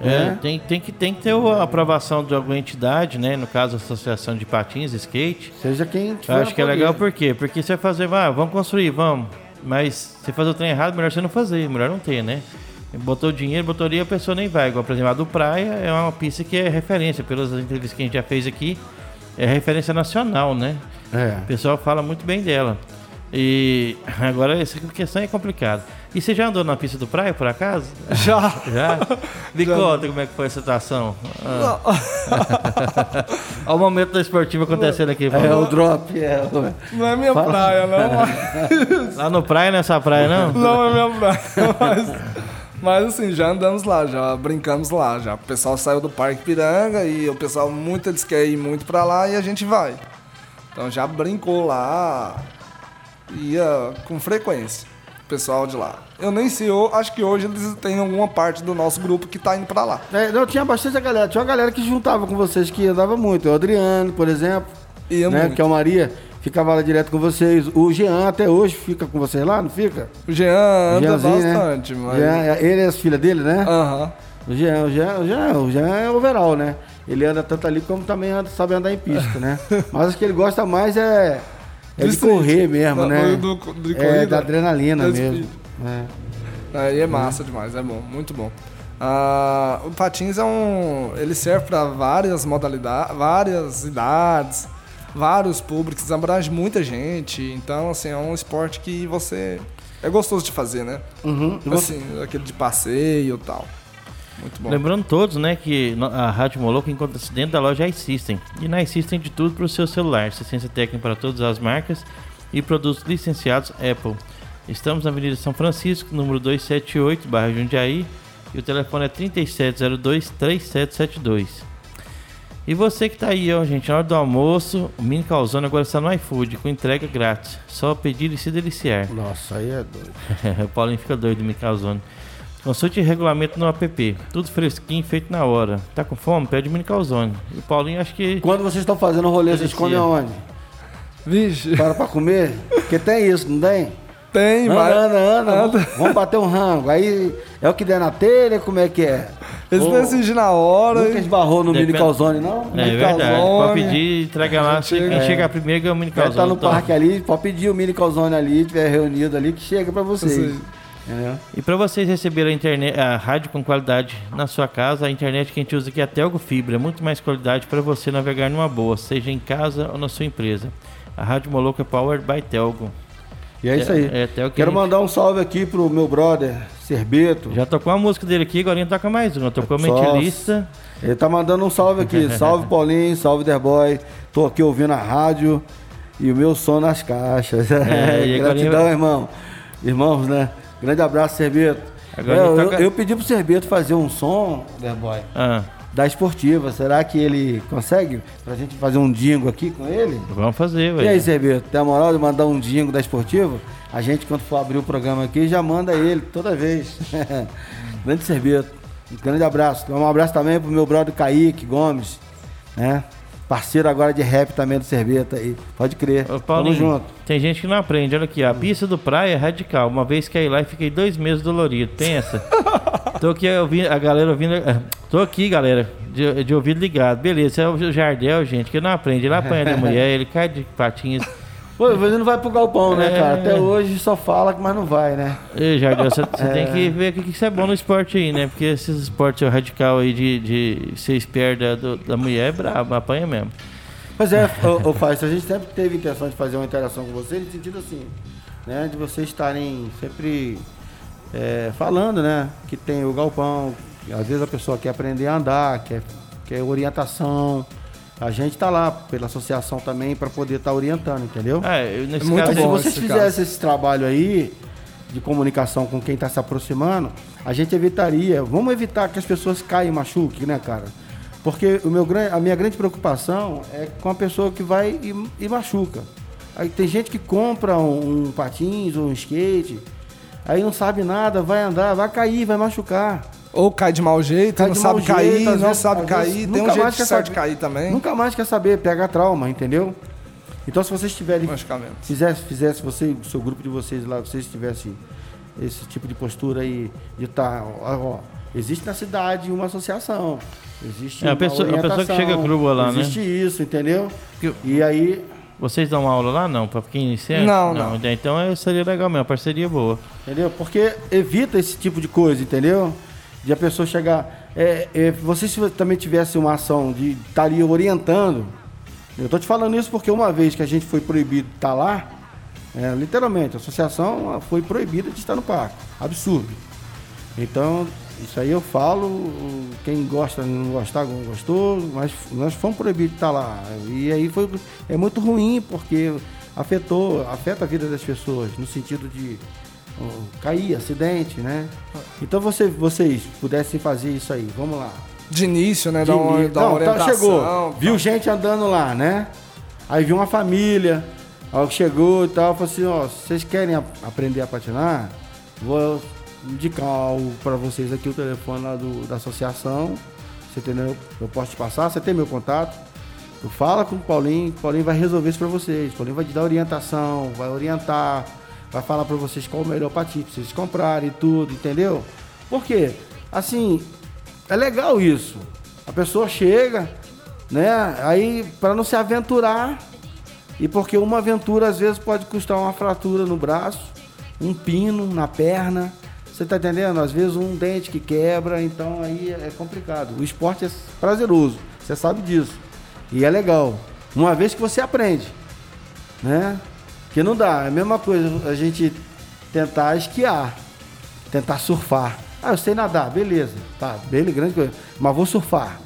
É, né? tem, tem, que, tem que ter a aprovação de alguma entidade, né? No caso, a Associação de Patins, Skate. Seja quem tiver. Acho que é legal por quê? Porque você vai fazer, ah, vamos construir, vamos. Mas se fazer o trem errado, melhor você não fazer, melhor não ter, né? Botou dinheiro, botou ali, a pessoa nem vai. Igual, por exemplo, a do Praia é uma pista que é referência, pelas entrevistas que a gente já fez aqui, é referência nacional, né? É. O pessoal fala muito bem dela. E (laughs) agora essa questão é complicada. E você já andou na pista do praia, por acaso? Já. Já? (laughs) Me já. conta como é que foi a situação. Ah. (laughs) Olha o momento da esportiva acontecendo aqui. É, o drop. É. Não é minha Fala. praia, não. Lá no praia, nessa praia, não? Não é minha praia, mas... Mas assim, já andamos lá, já brincamos lá, já. O pessoal saiu do Parque Piranga e o pessoal muito diz que quer ir muito pra lá e a gente vai. Então já brincou lá, ia com frequência, o pessoal de lá. Eu nem sei, eu acho que hoje eles têm alguma parte do nosso grupo que tá indo pra lá. É, não, tinha bastante galera, tinha uma galera que juntava com vocês que andava muito. O Adriano, por exemplo, ia né, muito. que é o Maria ficava lá direto com vocês. O Jean até hoje fica com vocês lá, não fica? O Jean anda né? bastante, né? mas... Jean, ele é as filhas dele, né? Aham. Uhum. O Jean, o Jean, o Jean, o Jean é overall, né? Ele anda tanto ali como também anda, sabe andar em pista, né? (laughs) Mas acho que ele gosta mais é, é de correr mesmo, né? Do, do, é, da adrenalina mesmo. É. Aí é massa demais, é bom, muito bom. Ah, o patins é um. Ele serve para várias modalidades, várias idades, vários públicos, abrange muita gente. Então, assim, é um esporte que você. É gostoso de fazer, né? Uhum. Assim, aquele de passeio e tal. Muito bom. Lembrando todos, né, que a Rádio Moloco encontra-se dentro da loja iSystem. E na iSystem de tudo para o seu celular. Assistência técnica para todas as marcas e produtos licenciados Apple. Estamos na Avenida São Francisco, número 278, bairro Jundiaí. E o telefone é 3702-3772. E você que está aí, ó, gente, na hora do almoço, o Mini Calzone agora está no iFood, com entrega grátis. Só pedir e se deliciar. Nossa, aí é doido. (laughs) o Paulinho fica doido do Mini Calzone. Consulte regulamento no app. Tudo fresquinho, feito na hora. Tá com fome? Pede mini calzone. E o Paulinho acho que. Quando vocês estão fazendo o rolê, vocês comem aonde? Vixe. Para pra comer? Porque tem isso, não tem? Tem, anda, mas. Anda, anda, anda. Vamos bater um rango. Aí é o que der na telha, como é que é? Eles decidem na hora. Nunca esbarrou no Depende... mini calzone, não? É, mini verdade. Calzone. Pode pedir, entrega lá. Chega, quem é. chegar primeiro ganha o mini calzone. Tá no então. parque ali, pode pedir o mini calzone ali, tiver reunido ali, que chega pra vocês. É. E para vocês receberem a, internet, a rádio com qualidade na sua casa, a internet que a gente usa aqui é a Telgo Fibra, é muito mais qualidade para você navegar numa boa, seja em casa ou na sua empresa. A Rádio Moloco é powered by Telgo. E é, isso aí. É, é Quero gente... mandar um salve aqui pro meu brother, Serbeto. Já tocou a música dele aqui, agora toca mais uma. Tocou a Mentilista. Ele tá mandando um salve aqui. (laughs) salve Paulinho, salve Derboy. Tô aqui ouvindo a rádio e o meu som nas caixas. É, (laughs) Gratidão, irmão. Irmãos, né? Grande abraço, Serbeto. Agora eu, eu, eu, pedi pro Serbeto fazer um som, Boy, ah. Da esportiva. Será que ele consegue? Pra gente fazer um dingo aqui com ele? Vamos fazer, velho. E aí, Serbeto, tem a moral de mandar um dingo da esportiva? A gente, quando for abrir o programa aqui, já manda ele toda vez. (laughs) grande Serbeto. Um grande abraço. Um abraço também pro meu brother Kaique Gomes, né? Parceiro agora de rap também do Cerveta aí. Pode crer. Ô, Paulinho, Tamo junto. tem gente que não aprende. Olha aqui, a pista do praia é radical. Uma vez que aí lá e fiquei dois meses dolorido. Tem essa? (laughs) Tô aqui ouvindo, a galera ouvindo. eh, Tô aqui, galera, de, de ouvido ligado. Beleza, é o Jardel, gente, que não aprende. Ele apanha da mulher, ele cai de patinhas. Pô, ele não vai pro galpão, né, É. cara? Até hoje só fala, mas não vai, né? Ei, Jardel, você você tem que ver o que, que isso é bom no esporte aí, né? Porque esses esportes radical aí de, de ser esperto da, do- da mulher é brabo, apanha mesmo. Pois é, ô, ô a gente sempre teve intenção de fazer uma interação com vocês, no sentido assim, né? De vocês estarem sempre é, falando, né? Que tem o galpão, que às vezes a pessoa quer aprender a andar, quer, quer orientação. A gente tá lá pela associação também para poder estar orientando, entendeu? É, eu- nesse É muito caso, bom se vocês esse fizessem esse trabalho aí de comunicação com quem está se aproximando, a gente evitaria. Vamos evitar que as pessoas caiam e machuquem, né, cara? Porque o meu, a minha grande preocupação é com a pessoa que vai e, e machuca. Aí tem gente que compra um, um patins ou um skate, aí não sabe nada, vai andar, vai cair, vai machucar. Ou cai de mau jeito, Cai não sabe cair, jeito, não vezes- sabe cair. vezes Tem um nunca jeito mais quer certo de cair também. Nunca mais quer saber, pega trauma, entendeu? Então se vocês tiverem Machucamento. fizesse, fizesse você, o seu grupo de vocês lá, vocês tivessem esse tipo de postura aí, de estar, ó, ó, existe na cidade uma associação, existe É, a pessoa- a pessoa que chega crua lá, né? existe isso, entendeu? Que- E aí, Vocês dão aula lá, não? Pra quem iniciante? Não, não. Então é- seria legal mesmo, parceria boa. entendeu? Porque evita esse tipo de coisa, entendeu? De a pessoa chegar, é, é, você se também tivesse uma ação de estar ali orientando, eu tô te falando isso porque uma vez que a gente foi proibido de estar lá, é, literalmente, a associação foi proibida de estar no parque. Absurdo. Então, isso aí eu falo, quem gosta, não gostar, não gostou, mas nós fomos proibidos de estar lá. E aí foi, é muito ruim, porque afetou, afeta a vida das pessoas, no sentido de ó, cair, acidente, né? Então você, vocês pudessem fazer isso aí, vamos lá. De início, né? De uma, uma Não, tá, orientação. chegou, viu gente andando lá, né? Aí viu uma família, aí chegou e tal, falou assim, ó, vocês querem aprender a patinar? Vou indicar para vocês aqui o telefone lá do, da associação, você entendeu? Eu posso te passar, você tem meu contato. Tu fala com o Paulinho, o Paulinho vai resolver isso para vocês. O Paulinho vai te dar orientação, vai orientar, vai falar para vocês qual o melhor patins pra vocês comprarem tudo, entendeu? Por quê? Assim, é legal isso. A pessoa chega, né? Aí, para não se aventurar, e porque uma aventura às vezes pode custar uma fratura no braço, um pino na perna. Você tá entendendo? Às vezes um dente que quebra, então aí é complicado. O esporte é prazeroso, você sabe disso. E é legal. Uma vez que você aprende, né? Que não dá, é a mesma coisa a gente tentar esquiar, tentar surfar. Ah, eu sei nadar, beleza. Tá, beleza, grande coisa. Mas vou surfar.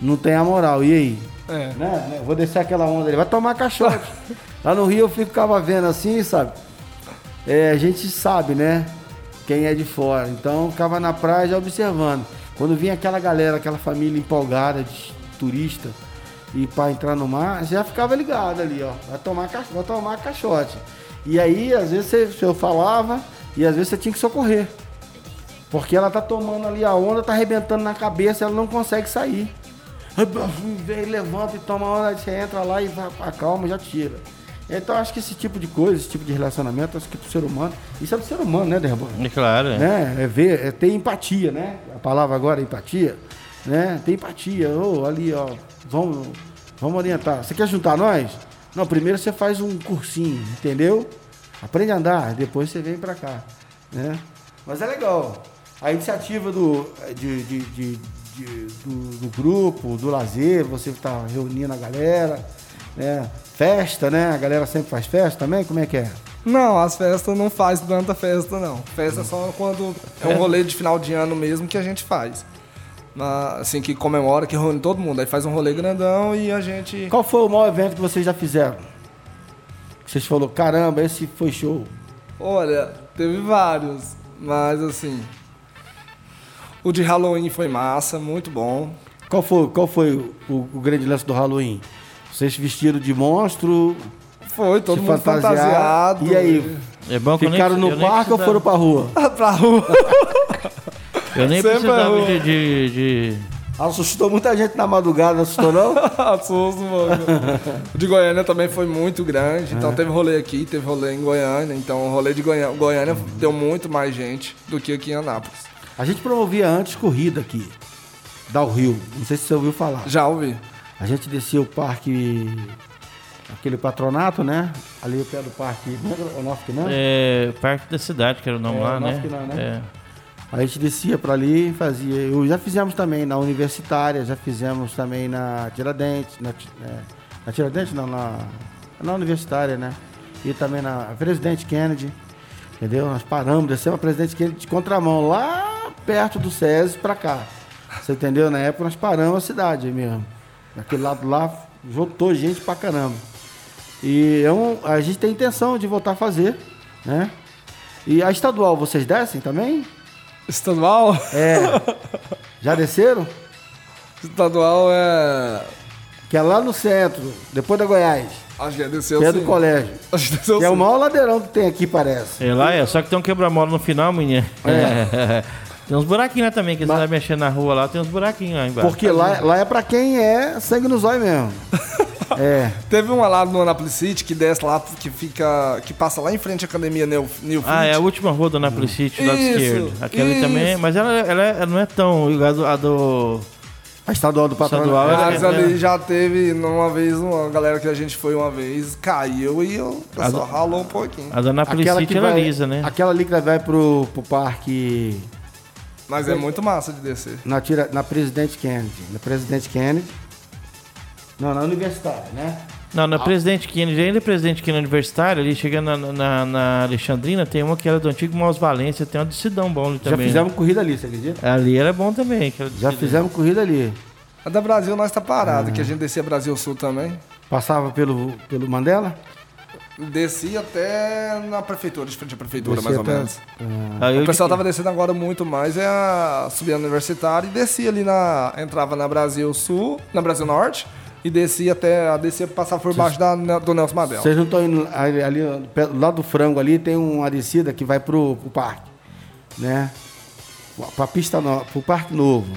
Não tem a moral, e aí? É. né? Vou descer aquela onda ali, vai tomar caixote. (laughs) Lá no Rio eu ficava vendo assim, sabe? É, a gente sabe, né? Quem é de fora. Então ficava na praia já observando. Quando vinha aquela galera, aquela família empolgada de turista e para entrar no mar, já ficava ligado ali, ó. Vai tomar, vai tomar caixote. E aí, às vezes, você, eu falava e às vezes você tinha que socorrer. Porque ela tá tomando ali a onda, tá arrebentando na cabeça, ela não consegue sair. (laughs) Vem, levanta e toma a onda, você entra lá e acalma já tira. Então acho que esse tipo de coisa, esse tipo de relacionamento, acho que pro ser humano, isso é do ser humano, né, Derban? É claro, é. Né? É ver, é ter empatia, né? A palavra agora é empatia, né? Ter empatia. Ô, ali, ó, vamos, vamos orientar. Você quer juntar nós? Não, primeiro você faz um cursinho, entendeu? Aprende a andar, depois você vem pra cá, né? Mas é legal. A iniciativa do, de, de- de- de- do, do grupo, do lazer, você tá reunindo a galera, né? Festa, né? A galera sempre faz festa também? Como é que é? Não, as festas não faz tanta festa, não. Festa é só quando é um rolê de final de ano mesmo que a gente faz. Mas, assim, que comemora, que reúne todo mundo. Aí faz um rolê grandão e a gente. Qual foi o maior evento que vocês já fizeram? Vocês falaram, caramba, esse foi show. Olha, teve vários, mas assim. O de Halloween foi massa, muito bom. Qual foi, qual foi o, o grande lance do Halloween? Vocês vestiram de monstro, Foi, todo mundo fantasiaram. fantasiado. E aí, É bom que eu nem- ficaram no parque ou foram pra rua? (laughs) pra rua. (laughs) Eu nem Sempre precisava é de, de, de, Assustou muita gente na madrugada, assustou não? (laughs) Assusto, mano. O de Goiânia também foi muito grande. Então teve rolê aqui, teve rolê em Goiânia. Então o rolê de Goiânia, Goiânia deu muito mais gente do que aqui em Anápolis. A gente promovia antes corrida aqui, da Rio. Não sei se você ouviu falar. Já ouvi. A gente descia o parque, aquele patronato, né? Ali o pé do parque, não é o nosso que não? É, Parque da Cidade, que era o nome É, lá, né? não, né? É. A gente descia para ali e fazia. Eu já fizemos também na Universitária, já fizemos também na Tiradentes, na, é, na Tiradentes não, na, na Universitária, né? E também na Presidente Kennedy, entendeu? Nós paramos, descemos a Presidente Kennedy de contramão, lá perto do SESI para cá. Você entendeu? Na época nós paramos a cidade mesmo. Daquele lado lá, juntou gente pra caramba. E é um- a gente tem intenção de voltar a fazer, né? E a estadual, vocês descem também? Estadual? É. Já (laughs) desceram? Estadual é. Que é lá no centro, depois da Goiás. Acho que é desceu Que é do sim. colégio. (laughs) Acho que desceu Que é o maior ladeirão que tem aqui, parece. É lá, é. Só que tem um quebra-mola no final, menina. (laughs) tem uns buraquinhos lá também, que você Mas- vai mexendo na rua lá, tem uns buraquinhos lá embaixo. Porque lá, lá é pra quem é sangue no zóio mesmo. (laughs) É. Teve uma lá no Anápolis City que desce lá, que fica. que passa lá em frente à academia New, New Ah, é a última rua do Napoli City, do lado Isso, esquerdo. Aquela ali também, mas ela, ela, ela não é tão igual a do, a do- A estadual do patronato. Estadual é- Mas ali já teve, uma vez, uma galera que a gente foi uma vez, caiu e o pessoal ralou um pouquinho. a da City que era vai, lisa, né? Aquela ali que vai pro, pro parque Mas é muito massa de descer. na, tira, na Presidente Kennedy. Na Presidente Kennedy. Não, na Universitária, né? Não, na Presidente Kennedy, ainda Presidente Kennedy Universitário, ali chegando na, na, na Alexandrina, tem uma que era do antigo Maus Valência, tem uma de Sidão bom ali Já também. fizemos corrida ali, você acredita? Ali era bom também. Já fizemos corrida ali. A da Brasil nós tá parado, Ah. que a gente descia Brasil Sul também. Passava pelo, pelo Mandela? Descia até na prefeitura, de frente à prefeitura, Descia mais ou menos. Eu O pessoal de- tava descendo agora muito mais, é a subir a universitária e descia ali na. Entrava na Brasil Sul, na Brasil Norte, e descia até. Descia passava por baixo da, do Nelson Mandela. Vocês não estão indo ali, ali pé- do frango ali, tem uma descida que vai pro, pro parque, né? Pra pista no, pro parque novo.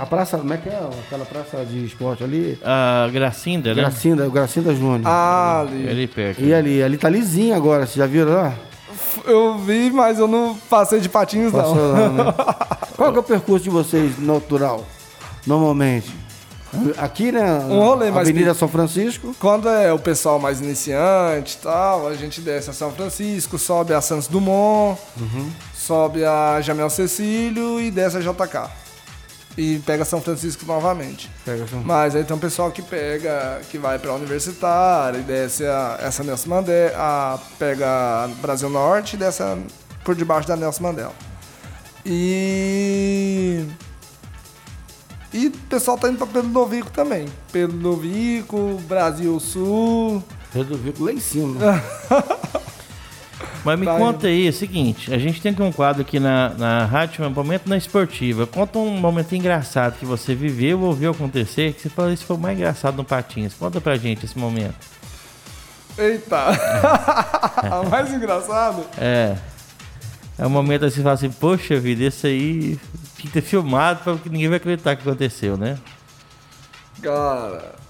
A praça, como é que é? Aquela praça de esporte ali? A Gracinda, né? Gracinda, Gracinda Júnior. Ah, ali. Ali perto. E ali, ali tá lisinho agora, vocês já viram lá? Eu vi, mas eu não passei de patins, Passou não. lá, né? (laughs) Qual que é o percurso de vocês natural, normalmente? Aqui, né? Um rolê mais Avenida São Francisco. Quando é o pessoal mais iniciante e tal, a gente desce a São Francisco, sobe a Santos Dumont, sobe a Jamel Cecílio e desce a JK. E pega São Francisco novamente. Pega Mas aí tem um pessoal que pega, que vai pra Universitária e desce a, essa Nelson Mandela, a, pega Brasil Norte e desce a- por debaixo da Nelson Mandela. E. E o pessoal tá indo pra Pedro Novico também. Pedro Novico, Brasil Sul. Resolvi lá em cima. (laughs) Mas me Tá conta aí, é o seguinte, a gente tem aqui um quadro aqui na, na rádio, um momento na esportiva. Conta um momento engraçado que você viveu ou viu acontecer, que você falou isso foi o mais engraçado no Patins. Conta pra gente esse momento. Eita! (laughs) o mais engraçado. É. É um momento assim, você fala assim, poxa vida, esse aí tinha que ter filmado porque ninguém vai acreditar que aconteceu, né? Cara.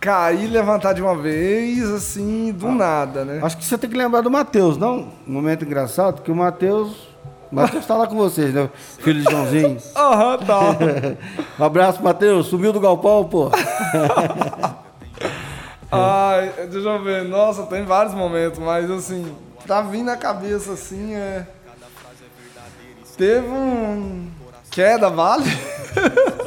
Cair e levantar de uma vez, assim, do nada, né? Acho que você tem que lembrar do Matheus, não? Um momento engraçado, que o Matheus. O Matheus tá lá com vocês, né? Filho de Joãozinho. (laughs) Aham, tá. Um abraço, Matheus. Subiu do galpão, pô. (laughs) Ai, deixa eu ver. Nossa, tem vários momentos, mas assim, tá vindo na cabeça assim, é. Teve um. Queda, vale?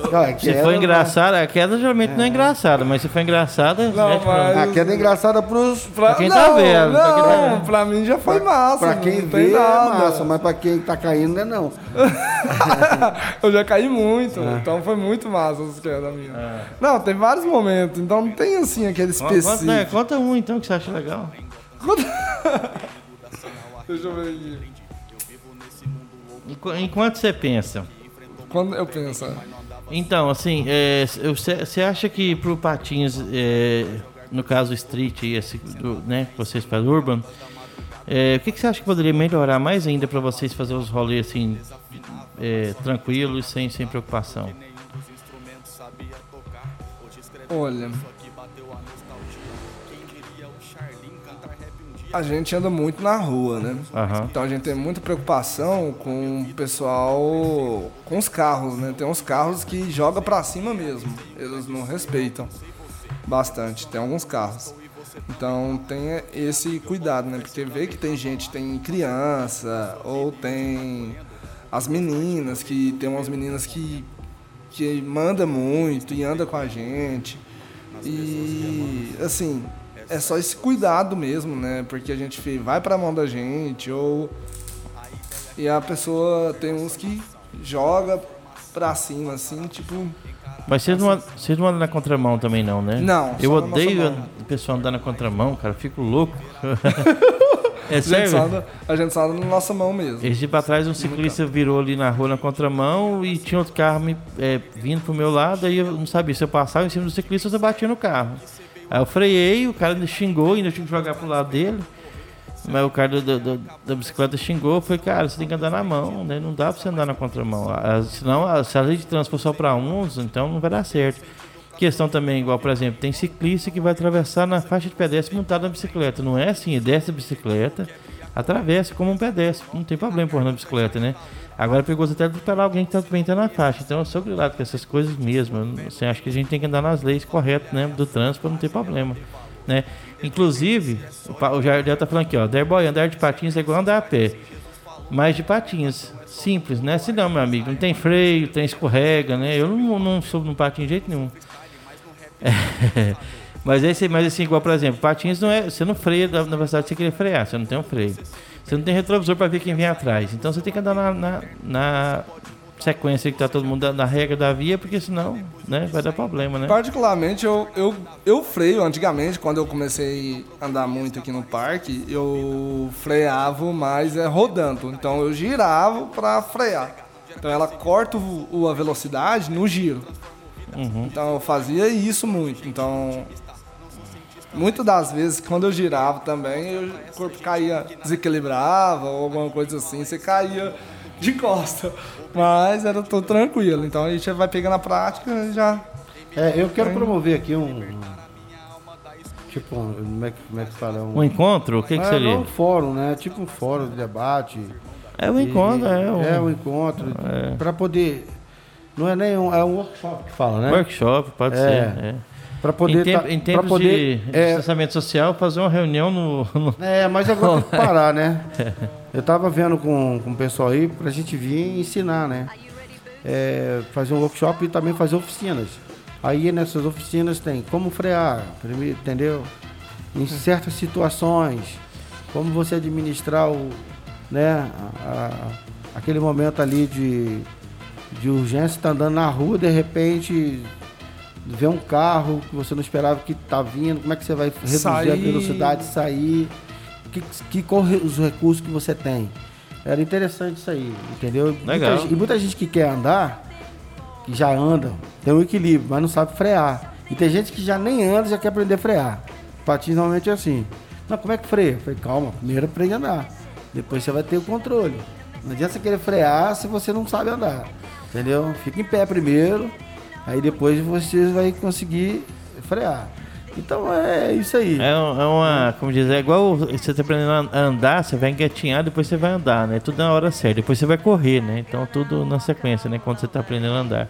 Cara, que Se era- foi engraçada, a queda geralmente não é engrçada, mas se foi engraçada, Não, mete pra- mas- A queda é engraçada pros. Pra, quem tá vendo, pra Não, quem tá vendo. pra mim já foi massa. Pra não quem tem vê é massa, mas pra quem tá caindo não é não. (laughs) eu já caí muito, É. então foi muito massa as quedas minhas. Não, tem vários momentos, então não tem assim aquele Conta, específico. né, conta um então que você acha legal. (laughs) Deixa eu ver aqui. Enqu- Enquanto você pensa. Quando eu penso. Né? Então, assim, você é, acha que pro Patins, é, no caso Street, esse, do, né, que vocês fazem Urban, é, o que, você acha que poderia melhorar mais ainda para vocês fazer os rolês assim, é, tranquilos e sem, sem preocupação? Olha, A gente anda muito na rua, né? Aham. Então a gente tem muita preocupação com o pessoal, com os carros, né? Tem uns carros que joga pra cima mesmo. Eles não respeitam bastante. Tem alguns carros. Então tem esse cuidado, né? Porque vê que tem gente, tem criança, ou tem as meninas, que tem umas meninas que, que manda muito e anda com a gente. E assim, é só esse cuidado mesmo, né? Porque a gente vai pra mão da gente, ou. E a pessoa tem uns que joga pra cima, assim, tipo. Mas vocês não, vocês não andam na contramão também, não, né? Não, Eu odeio o pessoal andar na contramão, cara. Fico louco. (laughs) é A gente, só sério? anda, a gente só anda na nossa mão mesmo. Esse dia pra trás, um ciclista virou ali na rua na contramão e tinha outro carro me, é, vindo pro meu lado. Aí eu não sabia se eu passava em cima do ciclista ou se eu batia no carro. Aí eu freiei, o cara me xingou, ainda tinha que jogar pro lado dele. Mas o cara do- do- da bicicleta xingou. Falei, cara, você tem que andar na mão, né? Não dá pra você andar na contramão. Ah, Senão, ah, se a lei de for só pra uns, então não vai dar certo. Questão também, igual, por exemplo, tem ciclista que vai atravessar na faixa de pedestre montado na bicicleta. Não é assim, desce a bicicleta, atravessa como um pedestre. Não tem problema pôr na bicicleta, né? Agora pegou até atropelar alguém que tá, também tá na faixa. Então eu sou grilado com essas coisas mesmo. Assim, acho que a gente tem que andar nas leis corretas, né? Do trânsito pra não ter problema, né? Inclusive, o Jardel tá falando aqui, ó. Derboy, andar de patins é igual andar a pé. Mas de patins. Simples, né? Se não, meu amigo, não tem freio, tem escorrega, né? Eu não, não sou no patinho de jeito nenhum. É, (laughs) mas, esse, mas assim, igual, por exemplo, patins não é. Você não freia na velocidade que você querer frear, você não tem um freio. Você não tem retrovisor para ver quem vem atrás. Então você tem que andar na, na, na sequência que tá todo mundo na, regra da via, porque senão, né, vai dar problema, né? Particularmente, eu, eu, eu freio antigamente, quando eu comecei a andar muito aqui no parque, eu freava mais é, rodando. Então eu girava para frear. Então ela corta o, a velocidade no giro. Então eu fazia isso muito. Então, muitas das vezes, quando eu girava também, eu- o corpo caía, desequilibrava ou alguma coisa assim, você caía de costa. Mas era tudo tranquilo. Então a gente vai pegando a prática e já É, eu quero promover aqui um. um- Tipo, um- como é que, como é que fala? Um encontro, o que, que é, seria? não um fórum, né? Tipo um fórum de debate. É o encontro, é o É um encontro. Pra poder. Não é nem um. É um workshop que fala, né? workshop, pode É. ser. É. Pra poder. em, tempo, tá- em tempos poder, de é, distanciamento social, fazer uma reunião no. no- (laughs) É, mas agora tem que parar, né? (laughs) Eu tava vendo com, com o pessoal aí pra gente vir ensinar, né? É, fazer um workshop e também fazer oficinas. Aí nessas oficinas tem como frear, entendeu? Em certas situações, como você administrar o, né, a- a- aquele momento ali de, de urgência, tá andando na rua, de repente vê um carro que você não esperava que tá vindo, como é que você vai reduzir a Sair. velocidade, sair, que, que corre os recursos que você tem. Era interessante isso aí, entendeu? Legal. Muita, e muita gente que quer andar, que já anda, tem um equilíbrio, mas não sabe frear. E tem gente que já nem anda e já quer aprender a frear. Patins normalmente é assim. Não, como é que freia? Eu falei, calma, primeiro aprende a andar. Depois você vai ter o controle. Não adianta você querer frear se você não sabe andar. Entendeu? Fica em pé primeiro, aí depois você vai conseguir frear. Então é isso aí. É, é uma, como diz, é igual você tá aprendendo a andar, você vai engatinhar, depois você vai andar, né? Tudo na hora certa, depois você vai correr, né? Então tudo na sequência, né? Quando você tá aprendendo a andar.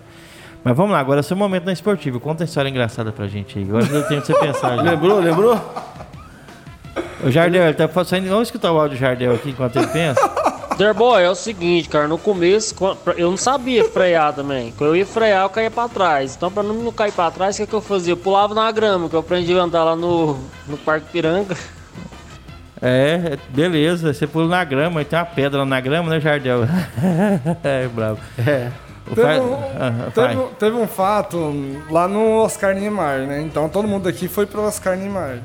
Mas vamos lá, agora é seu momento na esportiva. Conta uma história engraçada pra gente aí. Agora deu tempo de você pensar. já. Lembrou? Lembrou? O Jardel, ele tá saindo. Vamos escutar o áudio do Jardel aqui enquanto ele pensa. Derboy, é o seguinte, cara, no começo eu não sabia frear também. Quando eu ia frear, eu caía pra trás. Então, pra não cair pra trás, o que, que eu fazia? Eu pulava na grama, que eu aprendi a andar lá no, no Parque Piranga. É, beleza. Você pula na grama e tem uma pedra na grama, né, Jardel? (laughs) é, bravo. É. O Teve fa- um, Ah, teve, um- teve um fato lá no Oscar Niemeyer, né? Então todo mundo aqui foi pro Oscar Niemeyer.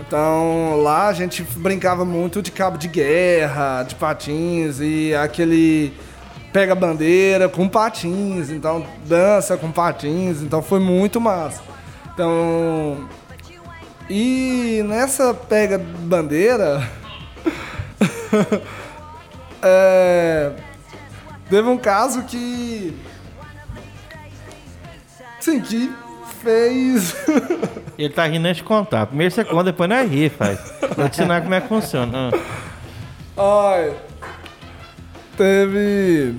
Então lá a gente brincava muito de cabo de guerra, de patins e aquele pega bandeira com patins, então dança com patins, então foi muito massa. Então e nessa pega bandeira (laughs) é, teve um caso que. Sim, que fez. (laughs) Ele tá rindo antes de contar. Primeiro você conta, depois nós ri, faz. Vou te ensinar como é que funciona. Ah. Ai. Teve.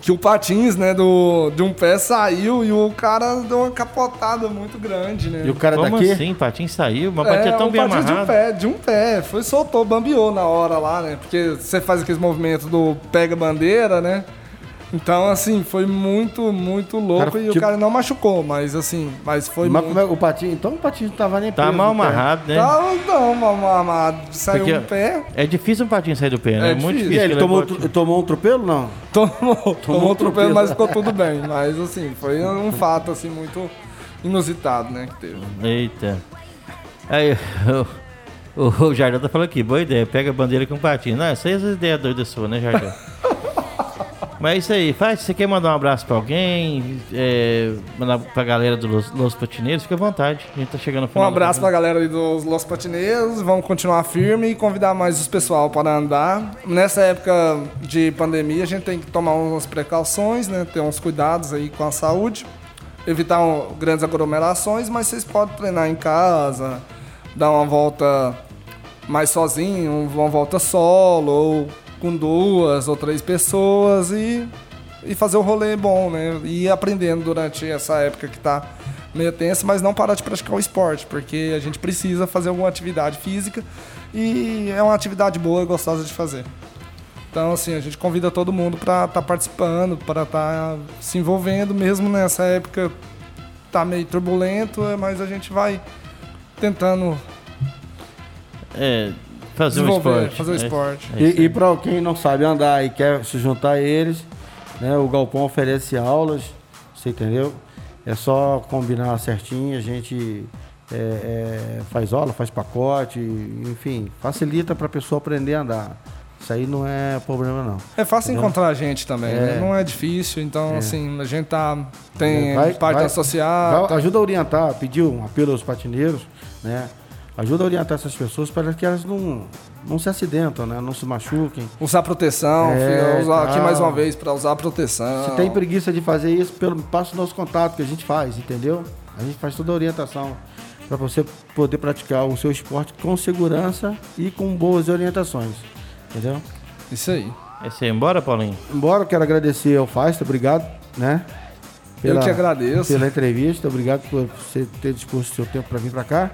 Que o Patins, né, do, de um pé saiu e o cara deu uma capotada muito grande, né? E o cara Como daqui? assim? Patinho saiu, mas batia tão um bem patins de um amarrado. pé, de um pé. Foi, soltou, bambeou na hora lá, né? Porque você faz aqueles movimentos do pega bandeira, né? Então, assim, foi muito, muito louco Cara, e o tipo- cara não machucou, mas assim, mas foi Mas muito... como é, o patinho, então o patinho não tava nem Tá preso mal no pé. amarrado, né? Tá, não, mamado, saiu Porque- um pé, É difícil um patinho sair do pé, né? É É muito difícil. E ele tomou, ele tomou um atropelo, não? tomou, tomou um outro pé, atropelo. mas ficou tudo bem. Mas assim, foi um fato, assim, muito inusitado, né, que teve. Eita. Aí, o, o, o Jardel tá falando aqui, boa ideia, pega a bandeira com um patinho. Não, essa aí é essa ideia doida sua, né, Jardel? (laughs) Mas é isso aí, faz. Se você quer mandar um abraço pra alguém, é, mandar pra galera do Los, Los Patineiros, fica à vontade. A gente tá chegando no Um final. do abraço pra galera aí dos Los Patineiros, vamos continuar firme e convidar mais os pessoal para andar. Nessa época de pandemia, a gente tem que tomar umas precauções, né, ter uns cuidados aí com a saúde, evitar um- grandes aglomerações, mas vocês podem treinar em casa, dar uma volta mais sozinho, uma volta solo, ou com duas ou três pessoas e, e fazer o rolê bom, né? E ir aprendendo durante essa época que tá meio tensa, mas não parar de praticar o esporte, porque a gente precisa fazer alguma atividade física e é uma atividade boa e gostosa de fazer. Então, assim, a gente convida todo mundo para estar participando, para estar se envolvendo, mesmo nessa época tá meio turbulento, mas a gente vai tentando É, fazer um desenvolver, esporte. fazer o É, esporte. é isso E, e para quem não sabe andar e quer se juntar a eles, né, o Galpão oferece aulas, você entendeu? É só combinar certinho, a gente é, é, faz aula, faz pacote, enfim, facilita para a pessoa aprender a andar. Isso aí não é problema não. É fácil Entendeu? encontrar a gente também, né? É. Não é difícil, então assim, a gente tá. Tem Vai- parte vai- associada. Ajuda a orientar, pedir um apelo aos patineiros, né? Ajuda a orientar essas pessoas para que elas não, não se acidentam, né? Não se machuquem. Usar proteção, É, filho, usar aqui mais uma vez para usar proteção. Se tem preguiça de fazer isso, pelo, passa o nosso contato que a gente faz, entendeu? A gente faz toda a orientação para você poder praticar o seu esporte com segurança e com boas orientações, entendeu? Isso aí. É isso aí. Embora, Paulinho? Embora eu quero agradecer ao Fasta, obrigado, né? Eu que agradeço. Pela entrevista, obrigado por você ter disposto o seu tempo para vir para cá.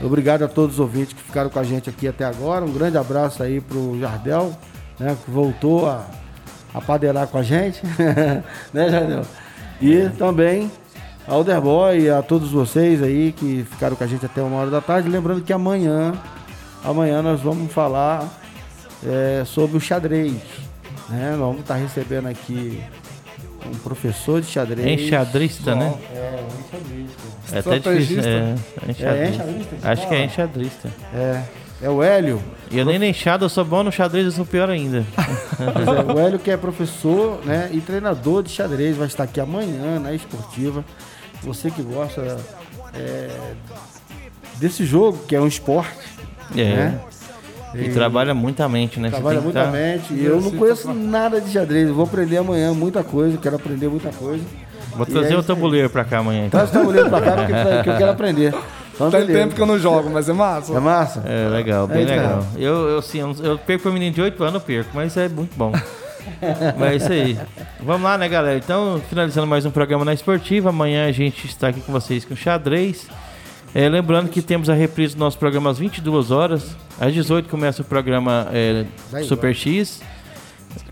Obrigado a todos os ouvintes que ficaram com a gente aqui até agora. Um grande abraço aí pro Jardel, né, que voltou a, a padeirar com a gente, (laughs) né, Jardel? E também ao Derboy e a todos vocês aí que ficaram com a gente até uma hora da tarde. Lembrando que amanhã, amanhã nós vamos falar é, sobre o xadrez. Né? Nós vamos estar recebendo aqui um professor de xadrez. Enxadrista, né? É, um enxadrista. É até difícil. É, enxadrista. É enxadrista Acho que é enxadrista. É, é o Hélio. E eu nem na enxada, eu sou bom no xadrez, eu sou pior ainda. (laughs) É, o Hélio que é professor né, e treinador de xadrez vai estar aqui amanhã na esportiva. Você que gosta é, desse jogo, que é um esporte, É. né? E, trabalha muita mente, né? Trabalha que muita tá- mente. E eu não conheço nada de xadrez. Eu vou aprender amanhã muita coisa, quero aprender muita coisa. Vou trazer é o tabuleiro pra cá amanhã. Então. Traz o tabuleiro pra cá porque que eu quero aprender. Então, (laughs) Tem beleza. tempo que eu não jogo, mas é massa. É massa? É legal, bem É, legal. Eu, eu, sim, eu, perco pra menino de 8 anos, eu perco, mas é muito bom. (laughs) mas é isso aí. Vamos lá, né, galera? Então, finalizando mais um programa na Esportiva. Amanhã a gente está aqui com vocês com xadrez. É, lembrando que temos a reprise do nosso programa às 22 horas. Às 18 começa o programa é, Super X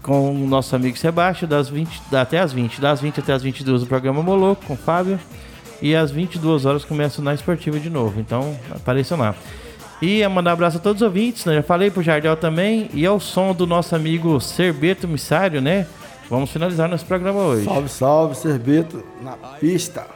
com o nosso amigo Sebastião, das 20, da- até as 20. Das 20 até as 22 o programa Moloco com o Fábio. E às 22 horas começa na Esportiva de novo. Então, apareçam lá. E mandar um abraço a todos os ouvintes, né? Já falei pro Jardel também. E ao som do nosso amigo Serbeto Missário, né? Vamos finalizar nosso programa hoje. Salve, salve, Cerbeto na pista.